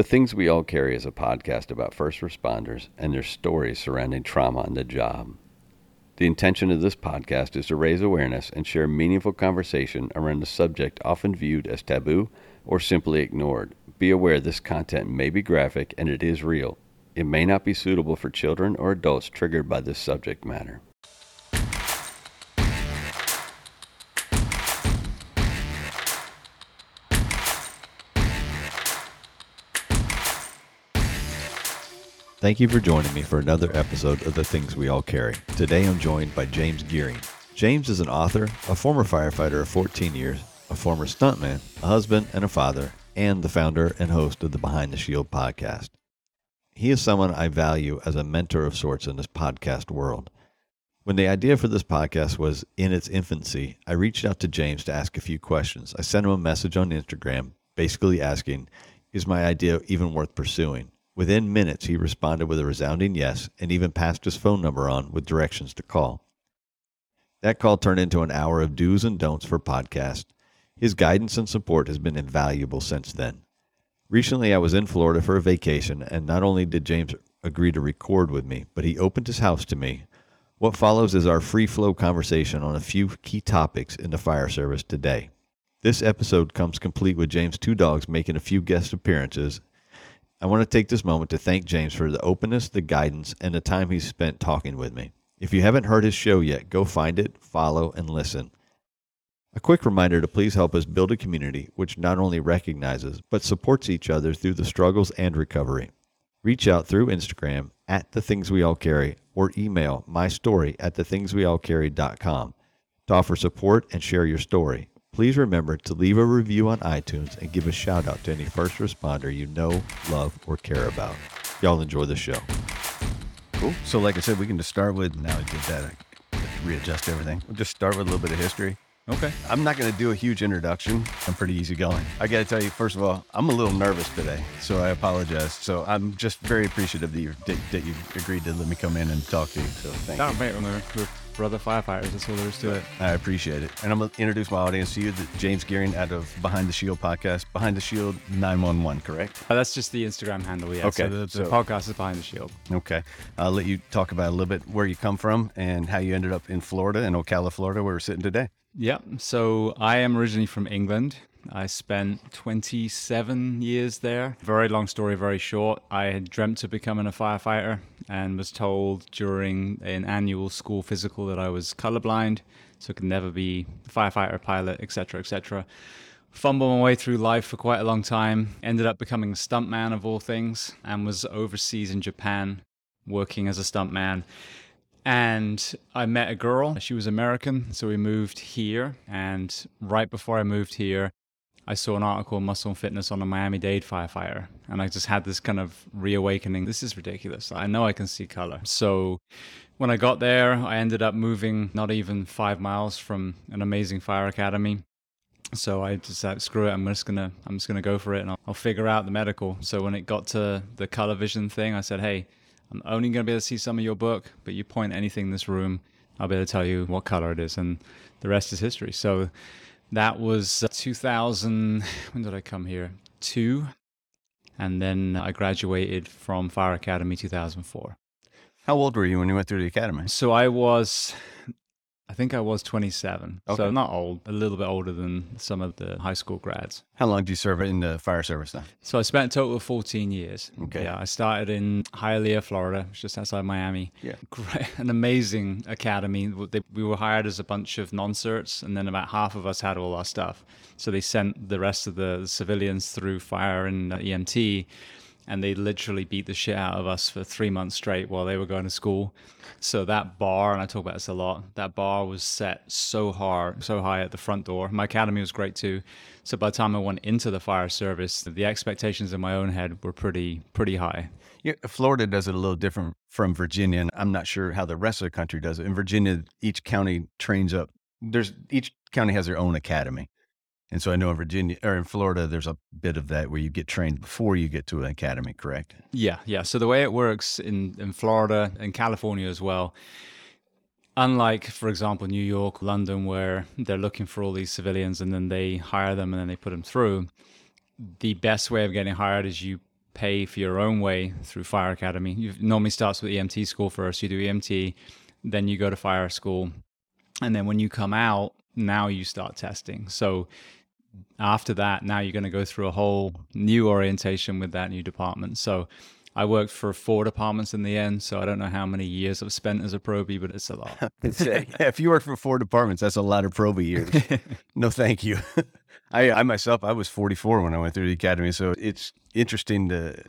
The Things We All Carry is a podcast about first responders and their stories surrounding trauma on the job. The intention of this podcast is to raise awareness and share meaningful conversation around a subject often viewed as taboo or simply ignored. Be aware this content may be graphic and it is real. It may not be suitable for children or adults triggered by this subject matter. Thank you for joining me for another episode of The Things We All Carry. Today I'm joined by James Gearing. James is an author, a former firefighter of 14 years, a former stuntman, a husband and a father, and the founder and host of the Behind the Shield podcast. He is someone I value as a mentor of sorts in this podcast world. When the idea for this podcast was in its infancy, I reached out to James to ask a few questions. I sent him a message on Instagram basically asking, Is my idea even worth pursuing? Within minutes, he responded with a resounding yes and even passed his phone number on with directions to call. That call turned into an hour of do's and don'ts for podcast. His guidance and support has been invaluable since then. Recently, I was in Florida for a vacation, and not only did James agree to record with me, but he opened his house to me. What follows is our free flow conversation on a few key topics in the fire service today. This episode comes complete with James' two dogs making a few guest appearances I want to take this moment to thank James for the openness, the guidance, and the time he's spent talking with me. If you haven't heard his show yet, go find it, follow, and listen. A quick reminder to please help us build a community which not only recognizes but supports each other through the struggles and recovery. Reach out through Instagram at the things we all carry or email my story at thethingsweallcarry.com to offer support and share your story please remember to leave a review on iTunes and give a shout out to any first responder you know, love, or care about. Y'all enjoy the show. Cool. So, like I said, we can just start with now I did that, I readjust everything. We'll just start with a little bit of history. Okay. I'm not going to do a huge introduction. I'm pretty easygoing. I got to tell you, first of all, I'm a little nervous today, so I apologize. So I'm just very appreciative that you that, that you agreed to let me come in and talk to you. So thank no, you. mate, we're, brother firefighters. That's all there is to it. I appreciate it. And I'm going to introduce my audience to you, James Gearing out of Behind the Shield podcast. Behind the Shield 911, correct? Oh, that's just the Instagram handle, yeah. Okay. So the, the so, podcast is Behind the Shield. Okay. I'll let you talk about a little bit where you come from and how you ended up in Florida, in Ocala, Florida, where we're sitting today. Yeah. So I am originally from England. I spent 27 years there. Very long story, very short. I had dreamt of becoming a firefighter and was told during an annual school physical that I was colorblind, so could never be a firefighter, pilot, etc., etc. Fumbled my way through life for quite a long time. Ended up becoming a stuntman of all things, and was overseas in Japan working as a stuntman. And I met a girl. She was American, so we moved here. And right before I moved here, I saw an article on Muscle and Fitness on a Miami Dade firefighter, and I just had this kind of reawakening. This is ridiculous. I know I can see color. So when I got there, I ended up moving not even five miles from an amazing fire academy. So I just said, screw it. I'm just gonna, I'm just gonna go for it, and I'll, I'll figure out the medical. So when it got to the color vision thing, I said, hey, I'm only gonna be able to see some of your book, but you point anything in this room, I'll be able to tell you what color it is, and the rest is history. So that was uh, 2000. When did I come here? Two. And then I graduated from Fire Academy 2004. How old were you when you went through the academy? So I was I think I was 27. Okay. So not old, a little bit older than some of the high school grads. How long did you serve in the fire service then? So I spent a total of 14 years. Okay. Yeah, I started in Hialeah, Florida, just outside Miami. Yeah. Great, an amazing academy. We were hired as a bunch of non-certs, and then about half of us had all our stuff. So they sent the rest of the civilians through fire and uh, EMT and they literally beat the shit out of us for three months straight while they were going to school. So that bar, and I talk about this a lot, that bar was set so hard, so high at the front door. My academy was great too. So by the time I went into the fire service, the expectations in my own head were pretty, pretty high. Yeah, Florida does it a little different from Virginia, and I'm not sure how the rest of the country does it. In Virginia, each county trains up. There's each county has their own academy. And so I know in Virginia or in Florida, there's a bit of that where you get trained before you get to an academy, correct? Yeah, yeah. So the way it works in, in Florida and California as well, unlike, for example, New York, London, where they're looking for all these civilians and then they hire them and then they put them through, the best way of getting hired is you pay for your own way through Fire Academy. You normally starts with EMT school first. You do EMT, then you go to fire school, and then when you come out, now you start testing. So after that, now you're going to go through a whole new orientation with that new department. So I worked for four departments in the end, so I don't know how many years I've spent as a probie, but it's a lot. Uh, if you work for four departments, that's a lot of probie years. no, thank you. I, I myself, I was 44 when I went through the academy, so it's interesting to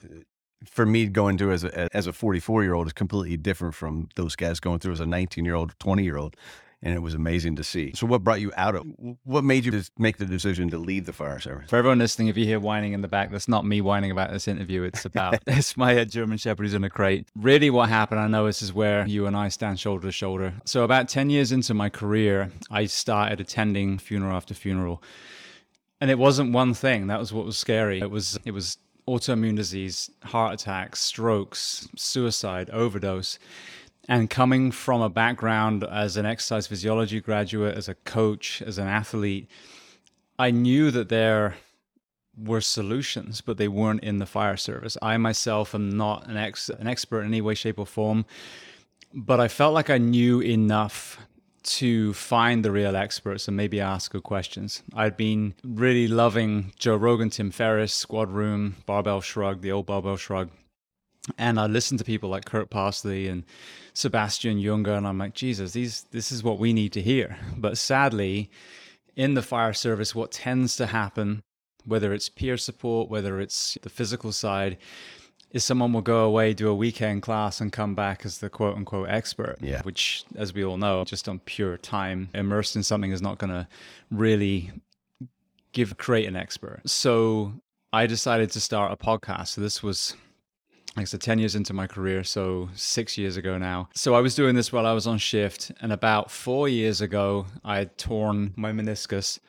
for me going through as a as a 44 year old is completely different from those guys going through as a 19 year old, 20 year old and it was amazing to see. So, what brought you out of? What made you make the decision to leave the fire service? For everyone listening, if you hear whining in the back, that's not me whining about this interview. It's about it's my uh, German Shepherd who's in a crate. Really, what happened? I know this is where you and I stand shoulder to shoulder. So, about ten years into my career, I started attending funeral after funeral, and it wasn't one thing. That was what was scary. It was it was autoimmune disease, heart attacks, strokes, suicide, overdose and coming from a background as an exercise physiology graduate, as a coach, as an athlete, I knew that there were solutions, but they weren't in the fire service. I myself am not an ex an expert in any way, shape, or form, but I felt like I knew enough to find the real experts and maybe ask good questions. I'd been really loving Joe Rogan, Tim Ferriss, Squad Room, Barbell Shrug, the old Barbell Shrug. And I listened to people like Kirk Parsley and Sebastian Junger, and I'm like, Jesus, these this is what we need to hear. But sadly, in the fire service, what tends to happen, whether it's peer support, whether it's the physical side, is someone will go away, do a weekend class, and come back as the quote unquote expert. Yeah. Which, as we all know, just on pure time immersed in something is not going to really give create an expert. So I decided to start a podcast. So this was like I said, 10 years into my career, so six years ago now. So I was doing this while I was on shift. And about four years ago, I had torn my meniscus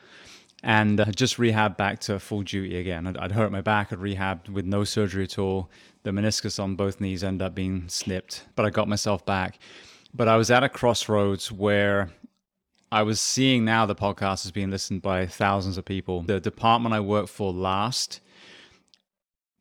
and uh, just rehabbed back to full duty again. I'd, I'd, hurt my back, I'd rehabbed with no surgery at all. The meniscus on both knees ended up being snipped, but I got myself back. But I was at a crossroads where I was seeing now the podcast is being listened by thousands of people. The department I worked for last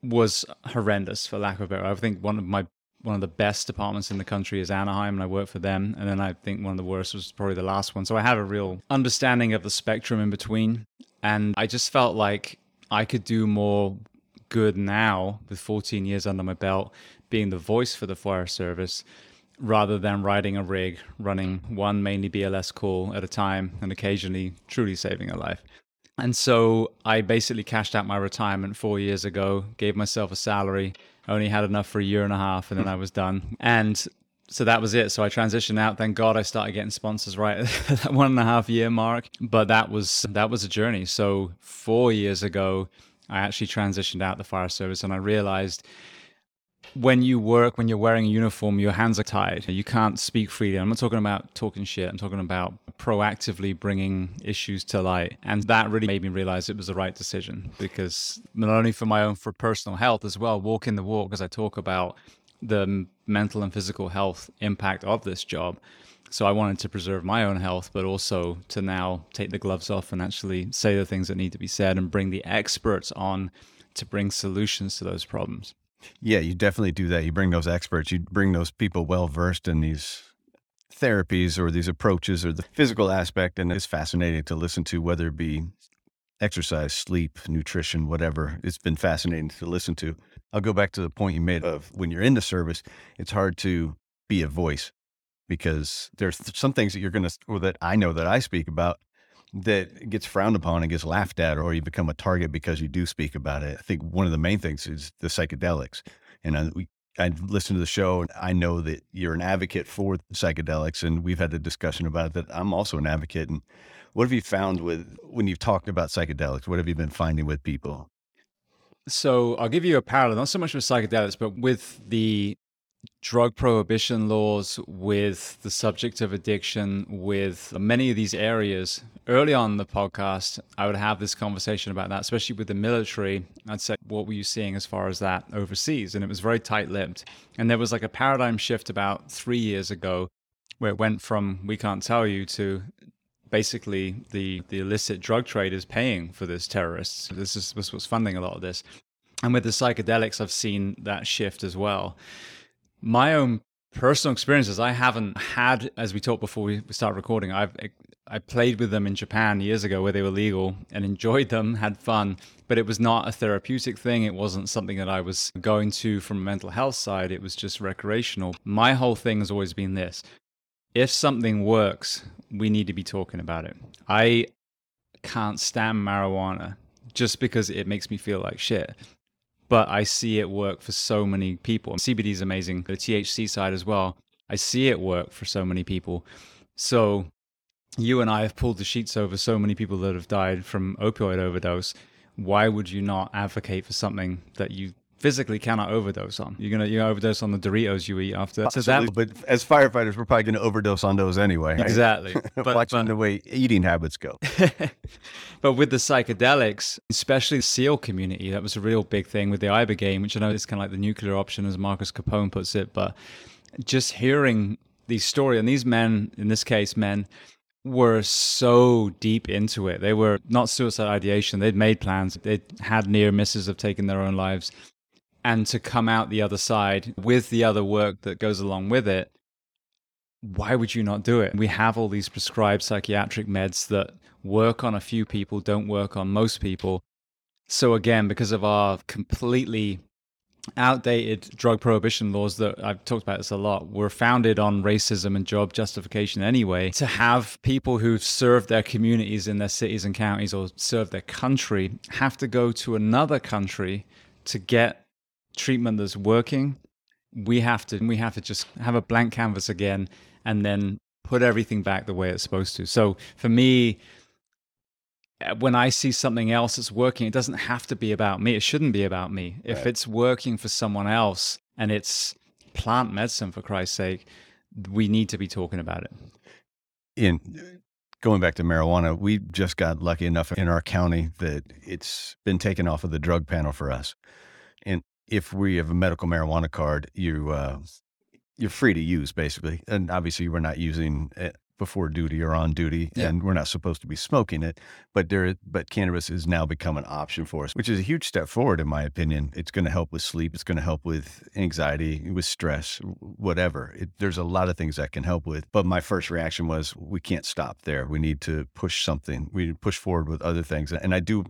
was horrendous for lack of a better. I think one of my one of the best departments in the country is Anaheim, and I work for them. And then I think one of the worst was probably the last one. So I have a real understanding of the spectrum in between, and I just felt like I could do more good now with 14 years under my belt, being the voice for the fire service. Rather than riding a rig, running one mainly BLS call at a time, and occasionally truly saving a life. And so I basically cashed out my retirement four years ago, gave myself a salary. Only had enough for a year and a half, and then I was done. And so that was it. So I transitioned out. Thank God I started getting sponsors right at that one and a half year mark. But that was that was a journey. So four years ago, I actually transitioned out the fire service, and I realized when you work, when you're wearing a uniform, your hands are tied. You can't speak freely. I'm not talking about talking shit. I'm talking about proactively bringing issues to light. And that really made me realize it was the right decision because not only for my own, for personal health as well, walking the walk, as I talk about the mental and physical health impact of this job. So I wanted to preserve my own health, but also to now take the gloves off and actually say the things that need to be said and bring the experts on to bring solutions to those problems. Yeah, you definitely do that. You bring those experts, you bring those people well versed in these therapies or these approaches or the physical aspect. And it's fascinating to listen to, whether it be exercise, sleep, nutrition, whatever. It's been fascinating to listen to. I'll go back to the point you made of when you're in the service, it's hard to be a voice because there's some things that you're going to, or that I know that I speak about that gets frowned upon and gets laughed at, or you become a target because you do speak about it. I think one of the main things is the psychedelics. And I, we, I listened to the show and I know that you're an advocate for psychedelics, and we've had the discussion about it that I'm also an advocate. And what have you found with when you've talked about psychedelics? What have you been finding with people? So I'll give you a parallel, not so much with psychedelics, but with the drug prohibition laws, with the subject of addiction, with many of these areas. Early on in the podcast, I would have this conversation about that, especially with the military. I'd say, what were you seeing as far as that overseas? And it was very tight lipped. And there was like a paradigm shift about three years ago where it went from we can't tell you to basically the, the illicit drug trade is paying for this terrorists. This is this was funding a lot of this. And with the psychedelics, I've seen that shift as well. My own personal experiences, I haven't had, as we talked before we start recording, I've I played with them in Japan years ago where they were legal and enjoyed them, had fun, but it was not a therapeutic thing. It wasn't something that I was going to from a mental health side. It was just recreational. My whole thing has always been this if something works, we need to be talking about it. I can't stand marijuana just because it makes me feel like shit. But I see it work for so many people. CBD is amazing, the THC side as well. I see it work for so many people. So you and I have pulled the sheets over so many people that have died from opioid overdose. Why would you not advocate for something that you physically cannot overdose on? You're gonna you overdose on the Doritos you eat after. So that, but as firefighters, we're probably gonna overdose on those anyway. Right? Exactly. but, Watching but, the way eating habits go. but with the psychedelics, especially the SEAL community, that was a real big thing with the ibogaine, which I know is kind of like the nuclear option, as Marcus Capone puts it. But just hearing these stories and these men, in this case, men were so deep into it. They were not suicide ideation. They'd made plans. They'd had near misses of taking their own lives. And to come out the other side with the other work that goes along with it, why would you not do it? We have all these prescribed psychiatric meds that work on a few people, don't work on most people. So, again, because of our completely outdated drug prohibition laws that I've talked about this a lot were founded on racism and job justification anyway. To have people who've served their communities in their cities and counties or served their country have to go to another country to get treatment that's working, we have to we have to just have a blank canvas again and then put everything back the way it's supposed to. So for me, uh, when I see something else that's working, it doesn't have to be about me. It shouldn't be about me. Right. If it's working for someone else and it's plant medicine, for Christ's sake, we need to be talking about it. In going back to marijuana, we just got lucky enough in our county that it's been taken off of the drug panel for us. And if we have a medical marijuana card, you uh, you're free to use basically. And obviously, we're not using before duty or on duty, yeah. and we're not supposed to be smoking it. But there, but cannabis is now become an option for us, which is a huge step forward, in my opinion. It's going to help with sleep. It's going to help with anxiety, with stress, whatever. It, there's a lot of things that can help with. But my first reaction was, we can't stop there. We need to push something. We need to push forward with other things. And I do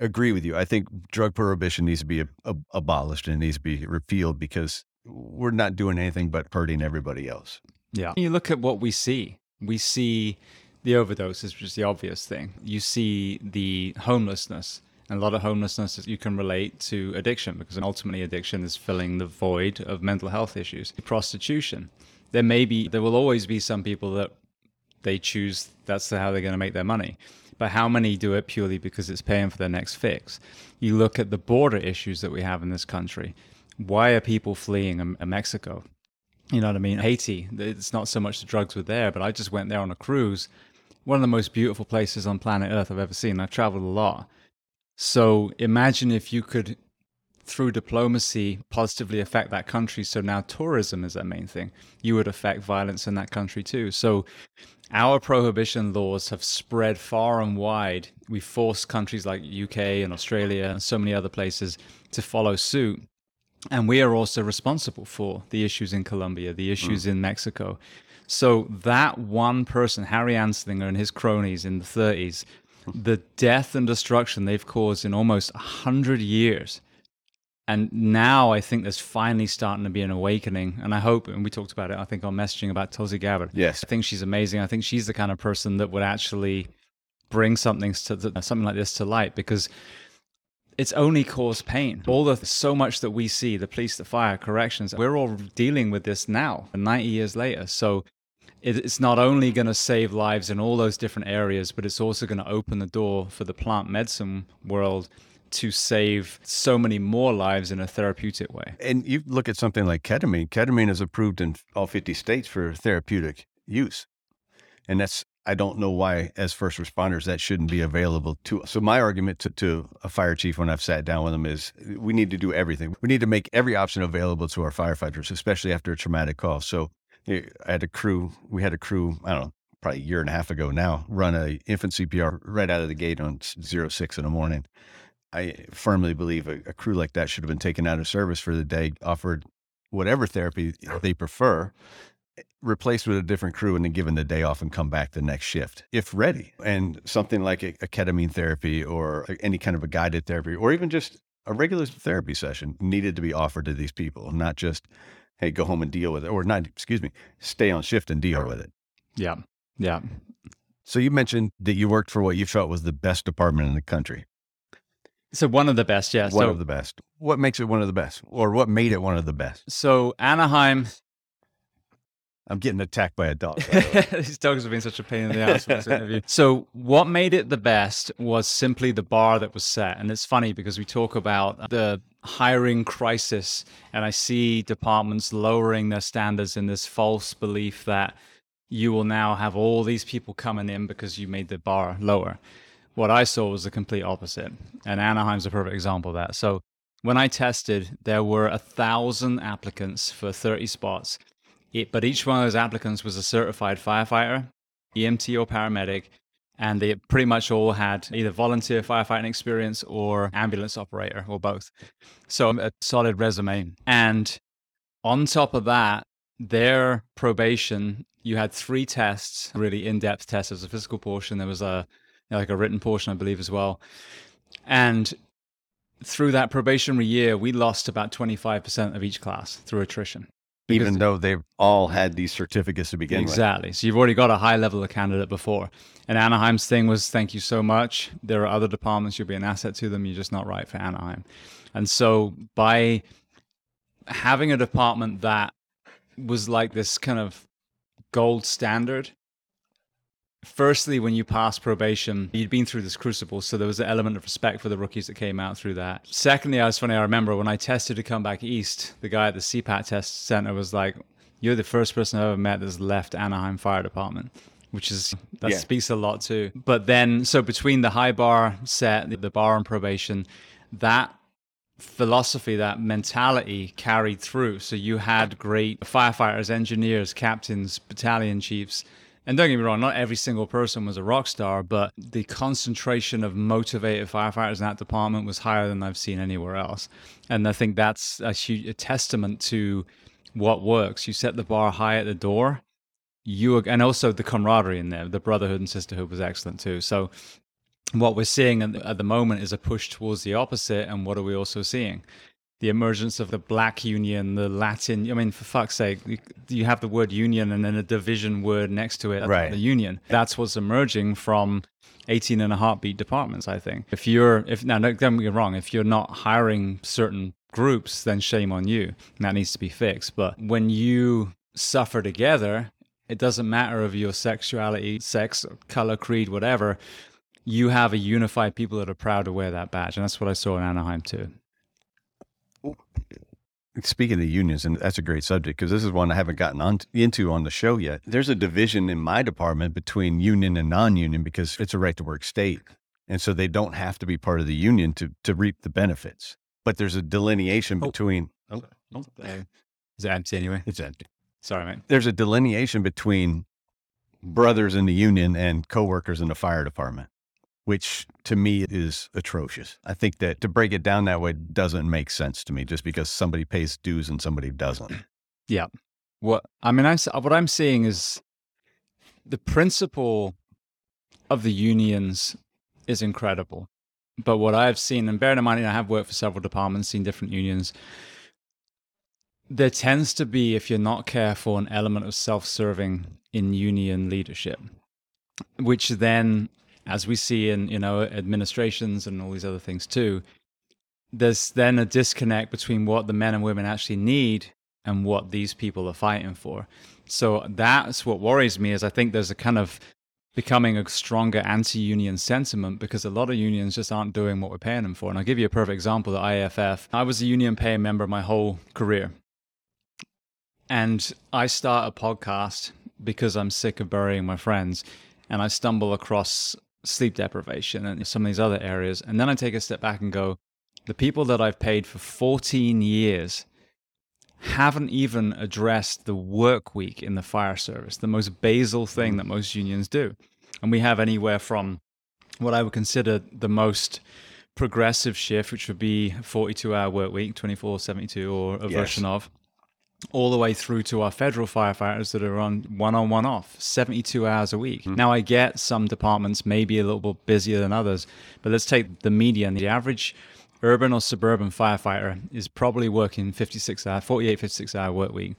agree with you. I think drug prohibition needs to be abolished and it needs to be repealed because we're not doing anything but hurting everybody else. Yeah. You look at what we see we see the overdoses, which is the obvious thing. You see the homelessness. And a lot of homelessness you can relate to addiction because ultimately addiction is filling the void of mental health issues. Prostitution. There may be, there will always be some people that they choose that's how they're going to make their money. But how many do it purely because it's paying for their next fix? You look at the border issues that we have in this country. Why are people fleeing um, uh, Mexico? You know what I mean? Haiti, it's not so much the drugs were there, but I just went there on a cruise. One of the most beautiful places on planet Earth I've ever seen. I've traveled a lot. So imagine if you could, through diplomacy, positively affect that country. So now tourism is their main thing. You would affect violence in that country too. So our prohibition laws have spread far and wide. We force countries like UK and Australia and so many other places to follow suit. And we are also responsible for the issues in Colombia, the issues mm. in Mexico. So that one person, Harry Anslinger and his cronies in the 30s, the death and destruction they've caused in almost 100 years. And now I think there's finally starting to be an awakening. And I hope, and we talked about it, I think, on messaging about Tulsi Gabbard. Yes. I think she's amazing. I think she's the kind of person that would actually bring something to something like this to light because it's only caused pain. All the so much that we see, the police, the fire, corrections, we're all dealing with this now, 90 years later. So it's not only going to save lives in all those different areas, but it's also going to open the door for the plant medicine world to save so many more lives in a therapeutic way. And you look at something like ketamine. Ketamine is approved in all 50 states for therapeutic use. And that's I don't know why, as first responders, that shouldn't be available to us. So, my argument to, to a fire chief when I've sat down with them is we need to do everything. We need to make every option available to our firefighters, especially after a traumatic call. So, eh, I had a crew, we had a crew, I don't know, probably a year and a half ago now, run a infant CPR right out of the gate on zero six in the morning. I firmly believe a, a crew like that should have been taken out of service for the day, offered whatever therapy they prefer, replaced with a different crew and then given the day off and come back the next shift if ready. And something like a, a ketamine therapy or any kind of a guided therapy or even just a regular therapy session needed to be offered to these people, not just, hey, go home and deal with it, or not, excuse me, stay on shift and deal with it. Yeah. Yeah. So you mentioned that you worked for what you felt was the best department in the country. So one of the best, yeah. One so, of the best. What makes it one of the best, or what made it one of the best? So Anaheim. I'm getting attacked by a dog. These dogs have been such a pain in the ass for this interview. So what made it the best was simply the bar that was set, and it's funny because we talk about the hiring crisis, and I see departments lowering their standards in this false belief that you will now have all these people coming in because you made the bar lower. What I saw was the complete opposite. And Anaheim's a perfect example of that. So when I tested, there were a thousand applicants for 30 spots. It, but each one of those applicants was a certified firefighter, EMT or paramedic, and they pretty much all had either volunteer firefighting experience or ambulance operator or both. So a solid resume. And on top of that, their probation, you had three tests, really in-depth tests. There was a physical portion, there was a like a written portion, I believe, as well. And through that probationary year, we lost about 25% of each class through attrition. Even though they've all had these certificates to begin exactly. with. Exactly. So you've already got a high level of candidate before. And Anaheim's thing was thank you so much. There are other departments, you'll be an asset to them. You're just not right for Anaheim. And so by having a department that was like this kind of gold standard firstly, when you passed probation, you'd been through this crucible, so there was an element of respect for the rookies that came out through that. Secondly, I was funny. I remember when I tested to come back east, the guy at the CPAT test center was like, "You're the first person I've ever met that's left Anaheim Fire Department." Which is that yeah. speaks a lot too. But then, so between the high bar set, the bar on probation, that philosophy, that mentality carried through. So you had great firefighters, engineers, captains, battalion chiefs and don't get me wrong, not every single person was a rock star, but the concentration of motivated firefighters in that department was higher than I've seen anywhere else. And I think that's a, huge, a testament to what works. You set the bar high at the door. You and also the camaraderie in there, the brotherhood and sisterhood was excellent too. So what we're seeing at the, at the moment is a push towards the opposite. And what are we also seeing? The emergence of the black union, the Latin. I mean, for fuck's sake, you have the word union and then a division word next to it, right. the union. That's what's emerging from 18 and a heartbeat departments, I think. If you're, if now don't get me wrong, if you're not hiring certain groups, then shame on you. And that needs to be fixed. But when you suffer together, it doesn't matter of your sexuality, sex, color, creed, whatever. You have a unified people that are proud to wear that badge. And that's what I saw in Anaheim too. Speaking of unions, and that's a great subject because this is one I haven't gotten on into on the show yet. There's a division in my department between union and non-union because it's a right to work state, and so they don't have to be part of the union to to reap the benefits. But there's a delineation oh. between. Oh, oh, is it empty anyway? It's empty. Sorry, mate. There's a delineation between brothers in the union and coworkers in the fire department which to me is atrocious. I think that to break it down that way doesn't make sense to me just because somebody pays dues and somebody doesn't. Yeah. What I mean, I'm, what I'm seeing is the principle of the unions is incredible. But what I've seen, and bearing in mind, I have worked for several departments, seen different unions, there tends to be, if you're not careful, an element of self serving in union leadership, which then as we see in you know administrations and all these other things too there's then a disconnect between what the men and women actually need and what these people are fighting for. So that's what worries me is i think there's a kind of becoming a stronger anti-union sentiment because a lot of unions just aren't doing what we're paying them for. And i'll give you a perfect example the IAFF i was a union paying member my whole career. And i start a podcast because i'm sick of burying my friends. And i stumble across sleep deprivation and some of these other areas. And then I take a step back and go, the people that I've paid for 14 years haven't even addressed the work week in the fire service, the most basal thing mm. that most unions do. And we have anywhere from what I would consider the most progressive shift, which would be 42 hour work week, 24 72 or a Yes. version of, all the way through to our federal firefighters that are on one on one off, 72 hours a week. Hmm. Now, I get some departments may be a little bit busier than others, but let's take the median. The average urban or suburban firefighter is probably working 56 hour, 48, 56 hour work week,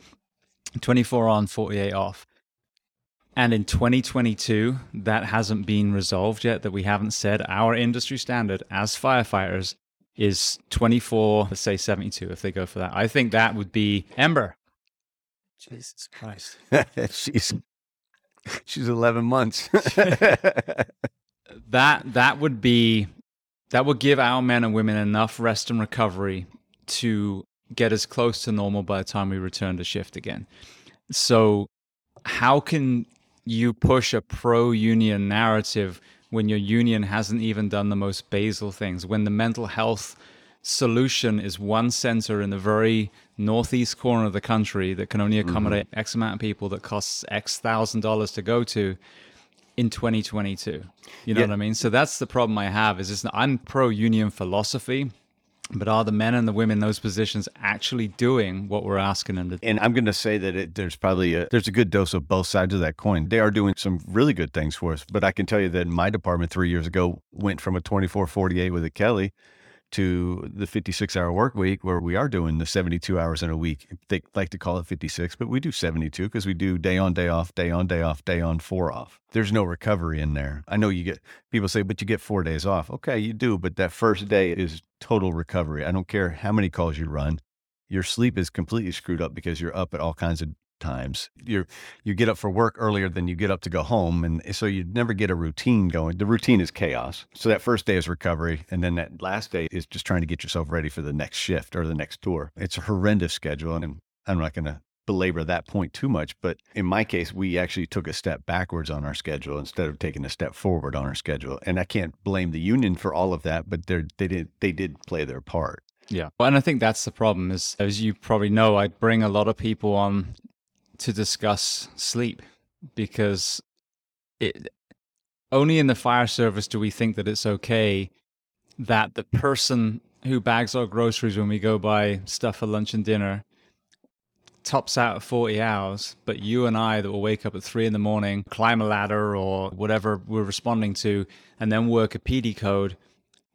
24 on, 48 off. And in 2022, that hasn't been resolved yet, that we haven't said our industry standard as firefighters is 24, let's say 72 if they go for that. I think that would be Ember. Jesus Christ. she's she's 11 months. That that would be that would give our men and women enough rest and recovery to get as close to normal by the time we return to shift again. So how can you push a pro union narrative when your union hasn't even done the most basal things? When the mental health solution is one center in the very northeast corner of the country that can only mm-hmm. accommodate X amount of people that costs X thousand dollars to go to in 2022. You know Yeah. what I mean? So that's the problem I have is I'm pro union philosophy, but are the men and the women in those positions actually doing what we're asking them to do? and I'm going to say that it, there's probably a, there's a good dose of both sides of that coin. They are doing some really good things for us, but I can tell you that my department three years ago went from a 24-48 with a Kelly to the 56 hour work week where we are doing the 72 hours in a week. They like to call it 56, but we do 72 because we do day on, day off, day on, day off, day on, four off. There's no recovery in there. I know you get people say, but you get four days off. Okay, you do, but that first day is total recovery. I don't care how many calls you run. Your sleep is completely screwed up because you're up at all kinds of times. You're you get up for work earlier than you get up to go home, and so you never get a routine going. The routine is chaos. So that first day is recovery, and then that last day is just trying to get yourself ready for the next shift or the next tour. It's a horrendous schedule, and I'm not going to belabor that point too much, but in my case, we actually took a step backwards on our schedule instead of taking a step forward on our schedule. And I can't blame the union for all of that, but they they did they did play their part. Yeah. And I think that's the problem is as you probably know, I bring a lot of people on to discuss sleep because it only in the fire service do we think that it's okay that the person who bags our groceries when we go buy stuff for lunch and dinner tops out at 40 hours, but you and I that will wake up at three in the morning, climb a ladder or whatever we're responding to, and then work a PD code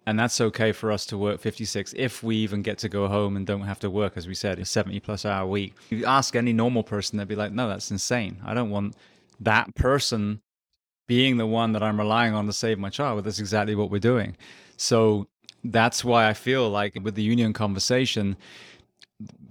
and that's okay for us to work 56 if we even get to go home and don't have to work as we said a 70 plus hour week. If you ask any normal person they'd be like no that's insane. I don't want that person being the one that i'm relying on to save my child but that's exactly what we're doing. So that's why i feel like with the union conversation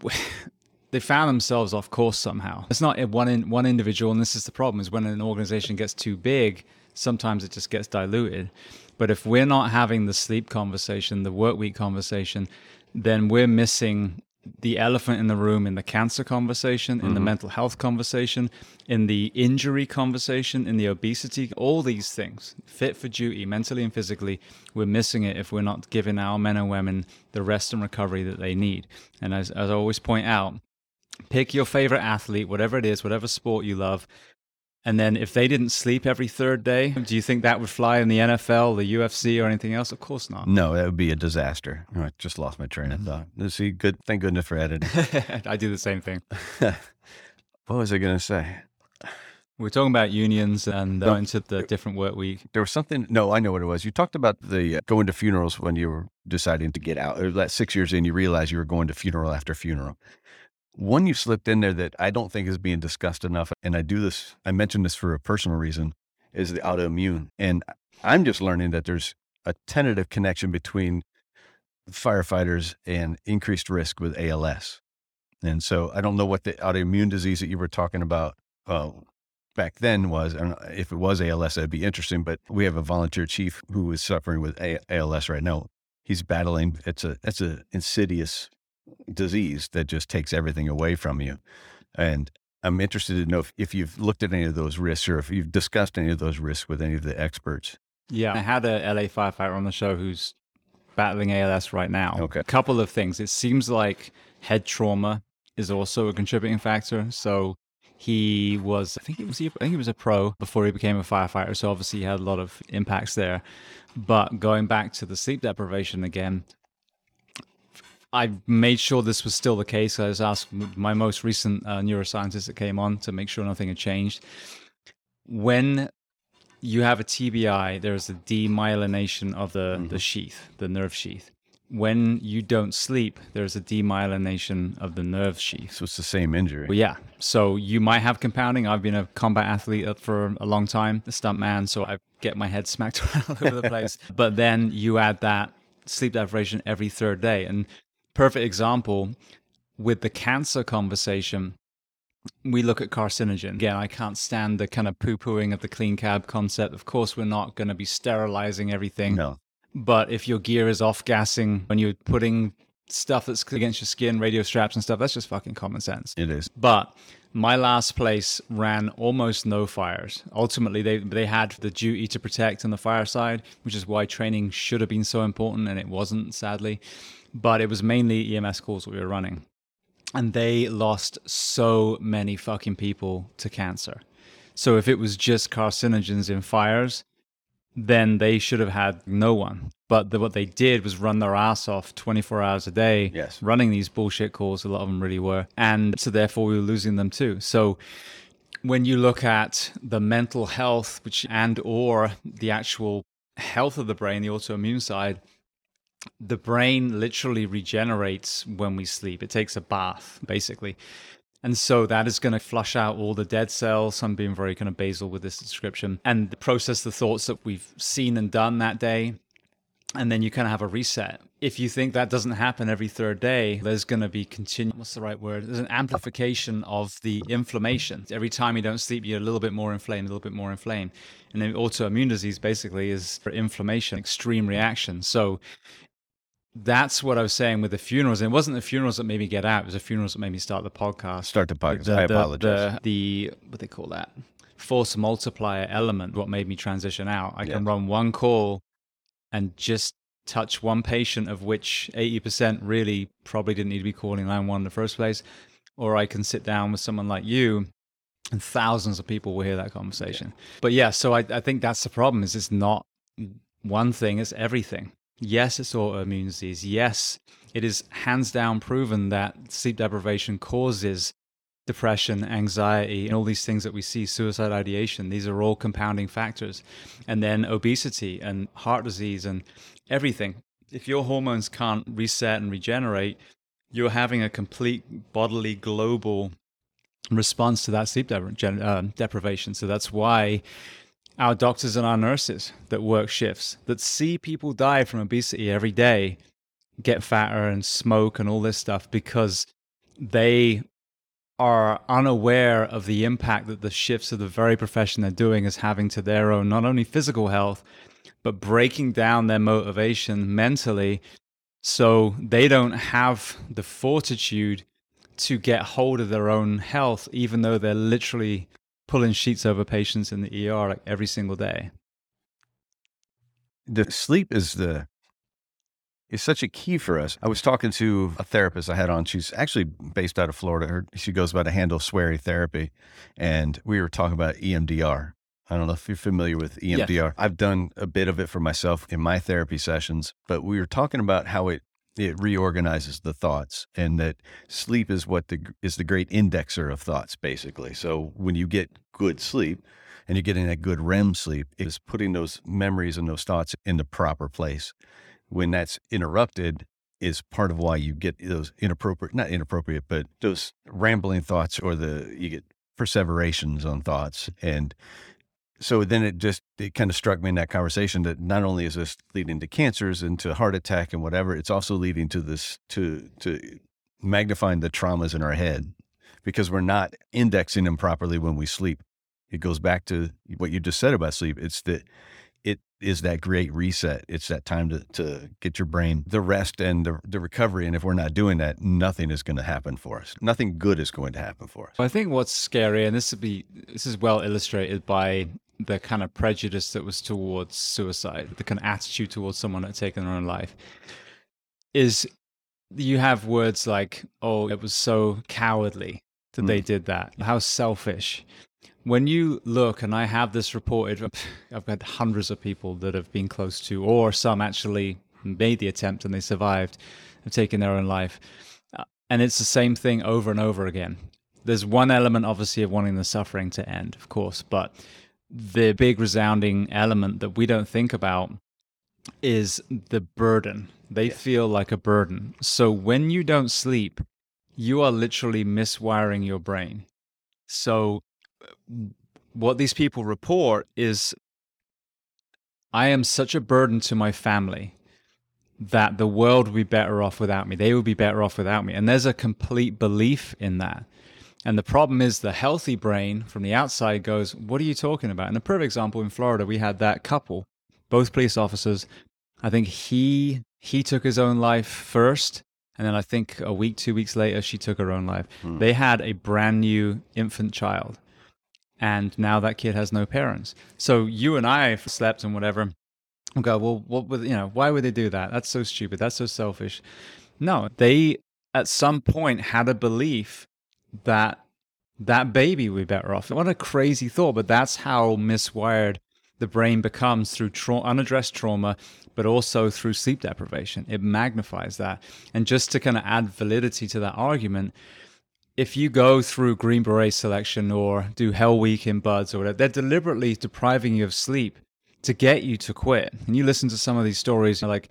they found themselves off course somehow. It's not one in, one individual and this is the problem is when an organization gets too big sometimes it just gets diluted but if we're not having the sleep conversation, the work week conversation, then we're missing the elephant in the room in the cancer conversation, in the mm-hmm. mental health conversation, in the injury conversation, in the obesity, all these things, fit for duty, mentally and physically, we're missing it if we're not giving our men and women the rest and recovery that they need. And as, as I always point out, pick your favorite athlete, whatever it is, whatever sport you love, and then if they didn't sleep every third day, do you think that would fly in the NFL, the UFC, or anything else? Of course not. No, that would be a disaster. Oh, I just lost my train of thought. See, good. Thank goodness for editing. I do the same thing. what was I going to say? We're talking about unions and uh, into the different work week. There was something. No, I know what it was. You talked about the uh, going to funerals when you were deciding to get out. Or that six years in, you realized you were going to funeral after funeral. One you slipped in there that I don't think is being discussed enough, and I do this. I mentioned this for a personal reason, is the autoimmune, and I'm just learning that there's a tentative connection between firefighters and increased risk with ALS. And so I don't know what the autoimmune disease that you were talking about uh, back then was. I if it was ALS, that'd be interesting. But we have a volunteer chief who is suffering with ALS right now. He's battling. It's a it's a insidious disease that just takes everything away from you. And I'm interested to know if, if you've looked at any of those risks or if you've discussed any of those risks with any of the experts. Yeah. I had a LA firefighter on the show who's battling ALS right now. Okay. A couple of things. It seems like head trauma is also a contributing factor. So He was, I think he was, I think he was a pro before he became a firefighter. So obviously he had a lot of impacts there. But going back to the sleep deprivation again, I made sure this was still the case. I was asked my most recent uh, neuroscientist that came on to make sure nothing had changed. When you have a TBI, there's a demyelination of the, mm-hmm. the sheath, the nerve sheath. When you don't sleep, there's a demyelination of the nerve sheath. So it's the same injury. Well, yeah. So you might have compounding. I've been a combat athlete for a long time, a stunt man, so I get my head smacked around all over the place. but then you add that sleep deprivation every third day. And perfect example with the cancer conversation we look at carcinogen. Again, I can't stand the kind of poo pooing of the clean cab concept. Of course, we're not going to be sterilizing everything. No. But if your gear is off gassing when you're putting stuff that's against your skin, radio straps and stuff, that's just fucking common sense. It is. But my last place ran almost no fires. Ultimately, they they had the duty to protect on the fireside, which is why training should have been so important, and it wasn't, sadly but it was mainly EMS calls that we were running. And they lost so many fucking people to cancer. So if it was just carcinogens in fires, then they should have had no one. But the, what they did was run their ass off 24 hours a day, yes. running these bullshit calls. A lot of them really were. And so therefore we were losing them too. So when you look at the mental health, which and or the actual health of the brain, the autoimmune side, the brain literally regenerates when we sleep. It takes a bath, basically. And so that is going to flush out all the dead cells. I'm being very kind of basal with this description and process the thoughts that we've seen and done that day. And then you kind of have a reset. If you think that doesn't happen every third day, there's going to be continued, what's the right word? There's an amplification of the inflammation. Every time you don't sleep, you're a little bit more inflamed, a little bit more inflamed. And then autoimmune disease basically is for inflammation, extreme reaction. So that's what I was saying with the funerals. And it wasn't the funerals that made me get out; it was the funerals that made me start the podcast. Start the podcast. The, I apologize. The, the what they call that force multiplier element. What made me transition out? I can run one call and just touch one patient, of which eighty percent really probably didn't need to be calling line one in the first place. Or I can sit down with someone like you and thousands of people will hear that conversation. Yeah. But yeah, so I, I think that's the problem is it's not one thing, it's everything. Yes, it's autoimmune disease. Yes, it is hands down proven that sleep deprivation causes depression, anxiety, and all these things that we see, suicide ideation. These are all compounding factors. And then obesity and heart disease and everything. If your hormones can't reset and regenerate, you're having a complete bodily global response to that sleep uh, deprivation. So that's why our doctors and our nurses that work shifts that see people die from obesity every day get fatter and smoke and all this stuff because they are unaware of the impact that the shifts of the very profession they're doing is having to their own not only physical health but breaking down their motivation mentally so they don't have the fortitude to get hold of their own health even though they're literally pulling sheets over patients in the ER like every single day. The sleep is the is such a key for us. I was talking to a therapist I had on. She's actually based out of Florida. Her, she goes by the handle Swery Therapy, and we were talking about EMDR. I don't know if you're familiar with EMDR. Yeah. I've done a bit of it for myself in my therapy sessions, but we were talking about how it it reorganizes the thoughts and that sleep is what the is the great indexer of thoughts basically. So when you get good sleep and you're getting that good REM sleep is putting those memories and those thoughts in the proper place. When that's interrupted is part of why you get those inappropriate not inappropriate but those rambling thoughts or the you get perseverations on thoughts and so then it just it kind of struck me in that conversation that not only is this leading to cancers and to heart attack and whatever, it's also leading to this to to magnifying the traumas in our head because we're not indexing them properly when we sleep. It goes back to what you just said about sleep. It's that it is that great reset. It's that time to, to get your brain the rest and the, the recovery. And if we're not doing that, nothing is going to happen for us. Nothing good is going to happen for us. I think what's scary, and this would be this is well illustrated by the kind of prejudice that was towards suicide, the kind of attitude towards someone that had taken their own life, is you have words like, oh, it was so cowardly. that they did that. How selfish. When you look, and I have this reported, I've had hundreds of people that have been close to, or some actually made the attempt and they survived, have taken their own life. Uh, And it's the same thing over and over again. There's one element, obviously, of wanting the suffering to end, of course, but the big resounding element that we don't think about is the burden. They feel like a burden. So when you don't sleep, you are literally miswiring your brain. So uh, what these people report is I am such a burden to my family that the world would be better off without me. They would be better off without me. And there's a complete belief in that. And the problem is the healthy brain from the outside goes, What are you talking about? And a perfect example in Florida, we had that couple, both police officers. I think he he took his own life first. And then I think a week, two weeks later, she took her own life. Hmm. They had a brand new infant child. And now that kid has no parents. So you and I slept and whatever. We go, well, what would, you know, why would they do that? That's so stupid. That's so selfish. No, they at some point had a belief that that baby would be better off. What a crazy thought, but that's how miswired the brain becomes through tra- unaddressed trauma, but also through sleep deprivation. It magnifies that. And just to kind of add validity to that argument, if you go through Green Beret selection or do Hell Week in BUD/S or whatever, they're deliberately depriving you of sleep to get you to quit. And you listen to some of these stories, like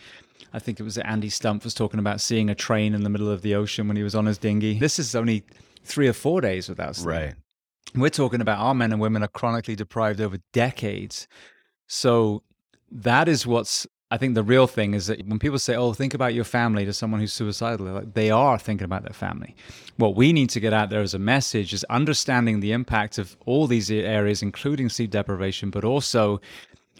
I think it was Andy Stumpf was talking about seeing a train in the middle of the ocean when he was on his dinghy. This is only three or four days without sleep. Right. We're talking about our men and women are chronically deprived over decades. So that is what's I think the real thing is that when people say, "Oh, think about your family," to someone who's suicidal, like, they are thinking about their family. What we need to get out there as a message is understanding the impact of all these areas, including sleep deprivation, but also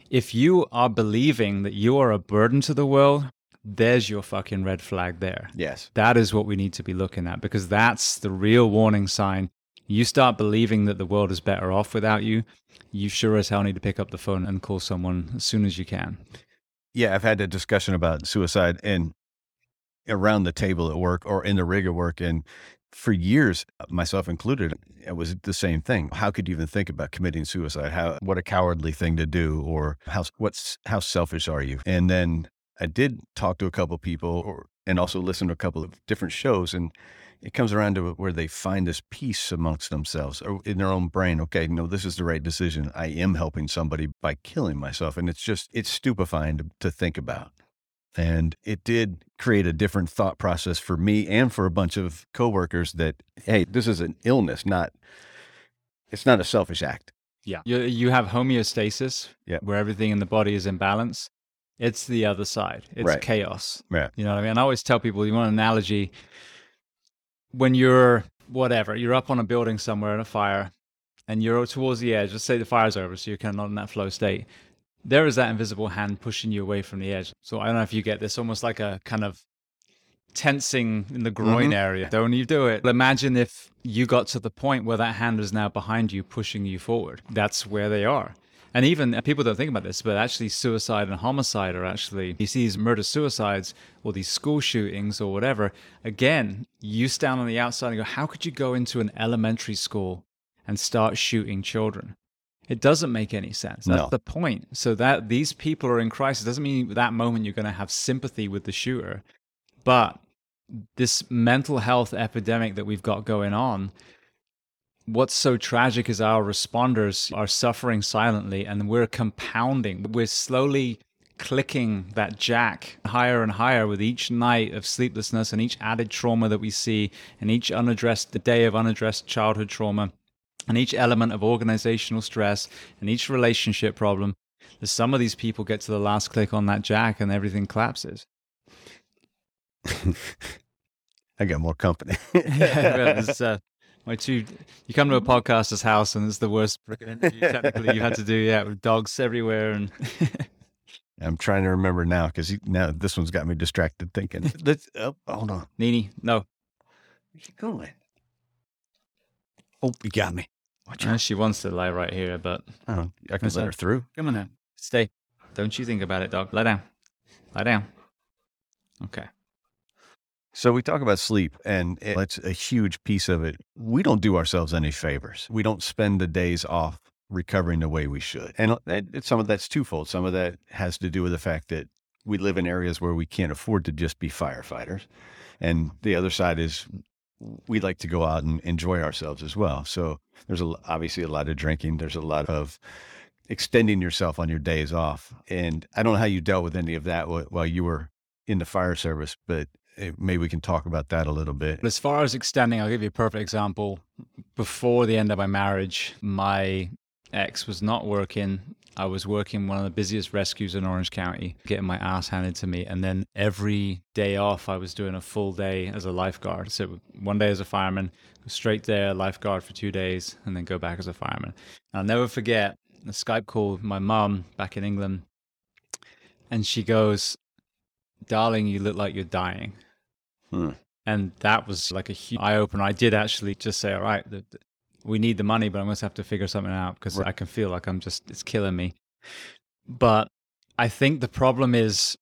if you are believing that you are a burden to the world, there's your fucking red flag there. Yes. That is what we need to be looking at because that's the real warning sign. You start believing that the world is better off without you, you sure as hell need to pick up the phone and call someone as soon as you can. Yeah, I've had a discussion about suicide and around the table at work or in the rig at work. And for years, myself included, it was the same thing. How could you even think about committing suicide? How what a cowardly thing to do, or how what's how selfish are you? And then I did talk to a couple of people, or and also listen to a couple of different shows, and it comes around to where they find this peace amongst themselves or in their own brain. Okay, no, this is the right decision. I am helping somebody by killing myself, and it's just it's stupefying to, to think about. And it did create a different thought process for me and for a bunch of coworkers that, hey, this is an illness, not, it's not a selfish act. Yeah. You, you have homeostasis Yeah. where everything in the body is in balance. It's the other side. It's Right. chaos. Yeah. You know what I mean? I always tell people, you want an analogy when you're whatever, you're up on a building somewhere in a fire and you're towards the edge. Let's say the fire's over, so you're kind of not in that flow state. There is that invisible hand pushing you away from the edge. So I don't know if you get this, almost like a kind of tensing in the groin Mhm. area. Don't you do it. Imagine if you got to the point where that hand is now behind you, pushing you forward. That's where they are. And even uh, people don't think about this, but actually, suicide and homicide are actually, you see these murder suicides or these school shootings or whatever. Again, you stand on the outside and go, how could you go into an elementary school and start shooting children? It doesn't make any sense. That's No. the point. So that these people are in crisis doesn't mean that moment you're going to have sympathy with the shooter, but this mental health epidemic that we've got going on what's so tragic is our responders are suffering silently and we're compounding we're slowly clicking that jack higher and higher with each night of sleeplessness and each added trauma that we see and each unaddressed the day of unaddressed childhood trauma and each element of organizational stress and each relationship problem some of these people get to the last click on that jack and everything collapses I got more company. yeah, well, uh, my two. You come to a podcaster's house and it's the worst freaking interview technically you had to do. Yeah, with dogs everywhere and I'm trying to remember now because now this one's got me distracted thinking. Let's, oh, hold on. Nini. No, Where's she going? Oh, you got me. Watch Uh, out. she wants to lie right here, but Oh, I can let that? her through. come on now, stay. Don't you think about it, dog. Lie down. Lie down. Okay. So we talk about sleep, and it's a huge piece of it. We don't do ourselves any favors. We don't spend the days off recovering the way we should. And uh, it, some of that's twofold. Some of that has to do with the fact that we live in areas where we can't afford to just be firefighters. And the other side is we like to go out and enjoy ourselves as well. So there's a, obviously a lot of drinking. There's a lot of extending yourself on your days off. And I don't know how you dealt with any of that while you were in the fire service, but Eh, maybe we can talk about that a little bit. As far as extending, I'll give you a perfect example. Before the end of my marriage, my ex was not working. I was working one of the busiest rescues in Orange County, getting my ass handed to me. And then every day off, I was doing a full day as a lifeguard. So one day as a fireman, straight there, lifeguard for two days, and then go back as a fireman. And I'll never forget a Skype call with my mom back in England. And she goes, Darling, you look like you're dying. Hmm. And that was like a huge eye opener. I did actually just say, All right, the, the, we need the money, but I'm going to have to figure something out because right. I can feel like I'm just, it's killing me. But I think the problem is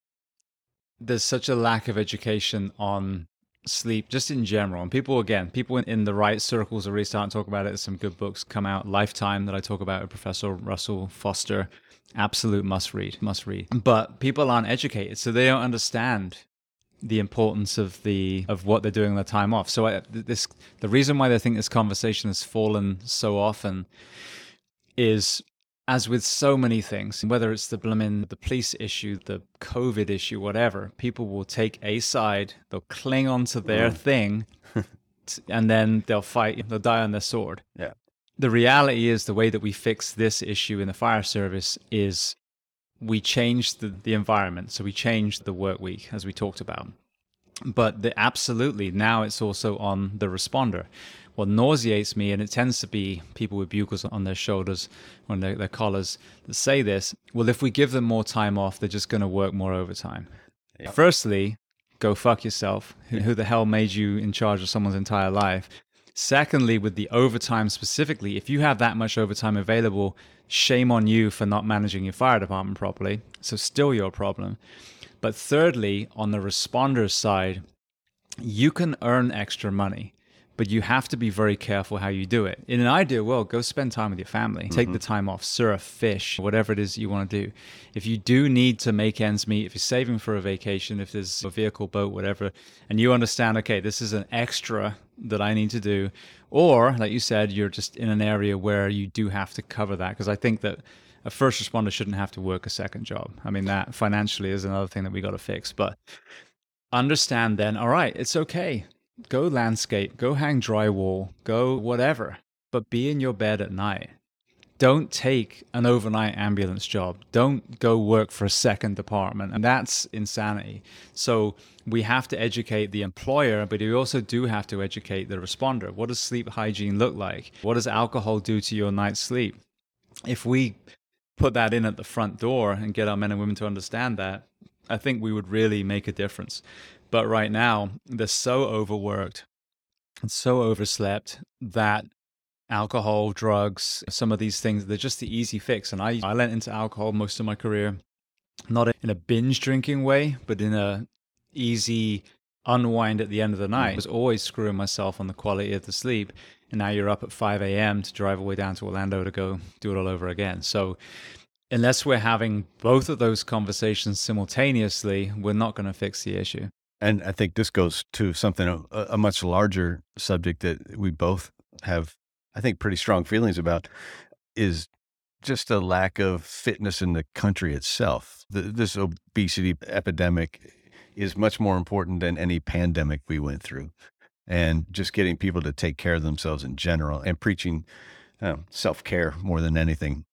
there's such a lack of education on sleep just in general and people again people in, in, the right circles are really starting to talk about it some good books come out lifetime that i talk about with professor russell foster absolute must read must read but people aren't educated so they don't understand the importance of the of what they're doing their time off. So I, this the reason why they think this conversation has fallen so often is as with so many things, whether it's the blaming the police issue, the COVID issue, whatever, people will take a side, they'll cling on to their mm. thing, and then they'll fight, they'll die on their sword. Yeah. The reality is the way that we fix this issue in the fire service is we changed the, the environment. So we changed the work week, as we talked about. But the, absolutely, now it's also on the responder. What nauseates me, and it tends to be people with bugles on their shoulders, on their, their collars, that say this well, if we give them more time off, they're just going to work more overtime. Yeah. Firstly, go fuck yourself. Who the hell made you in charge of someone's entire life? Secondly, with the overtime specifically, if you have that much overtime available, shame on you for not managing your fire department properly. So, still your problem. But thirdly, on the responders side, you can earn extra money but you have to be very careful how you do it. In an ideal world, go spend time with your family, take mm-hmm. the time off, surf, fish, whatever it is you want to do. If you do need to make ends meet, if you're saving for a vacation, if there's a vehicle, boat, whatever, and you understand, okay, this is an extra that I need to do, or like you said, you're just in an area where you do have to cover that. Because I think that a first responder shouldn't have to work a second job. I mean, that financially is another thing that we got to fix. But understand then, all right, it's okay go landscape, go hang drywall, go whatever, but be in your bed at night. Don't take an overnight ambulance job. Don't go work for a second department. And that's insanity. So we have to educate the employer, but we also do have to educate the responder. What does sleep hygiene look like? What does alcohol do to your night's sleep? If we put that in at the front door and get our men and women to understand that, I think we would really make a difference. But right now, they're so overworked and so overslept that alcohol, drugs, some of these things, they're just the easy fix. And I, I went into alcohol most of my career, not in a binge drinking way, but in a easy unwind at the end of the night. Mm. I was always screwing myself on the quality of the sleep. And now you're up at 5 a.m. to drive all the way down to Orlando to go do it all over again. So unless we're having both of those conversations simultaneously, we're not going to fix the issue. And I think this goes to something, a, a much larger subject that we both have, I think, pretty strong feelings about is just a lack of fitness in the country itself. The, this obesity epidemic is much more important than any pandemic we went through. And just getting people to take care of themselves in general and preaching um, self care more than anything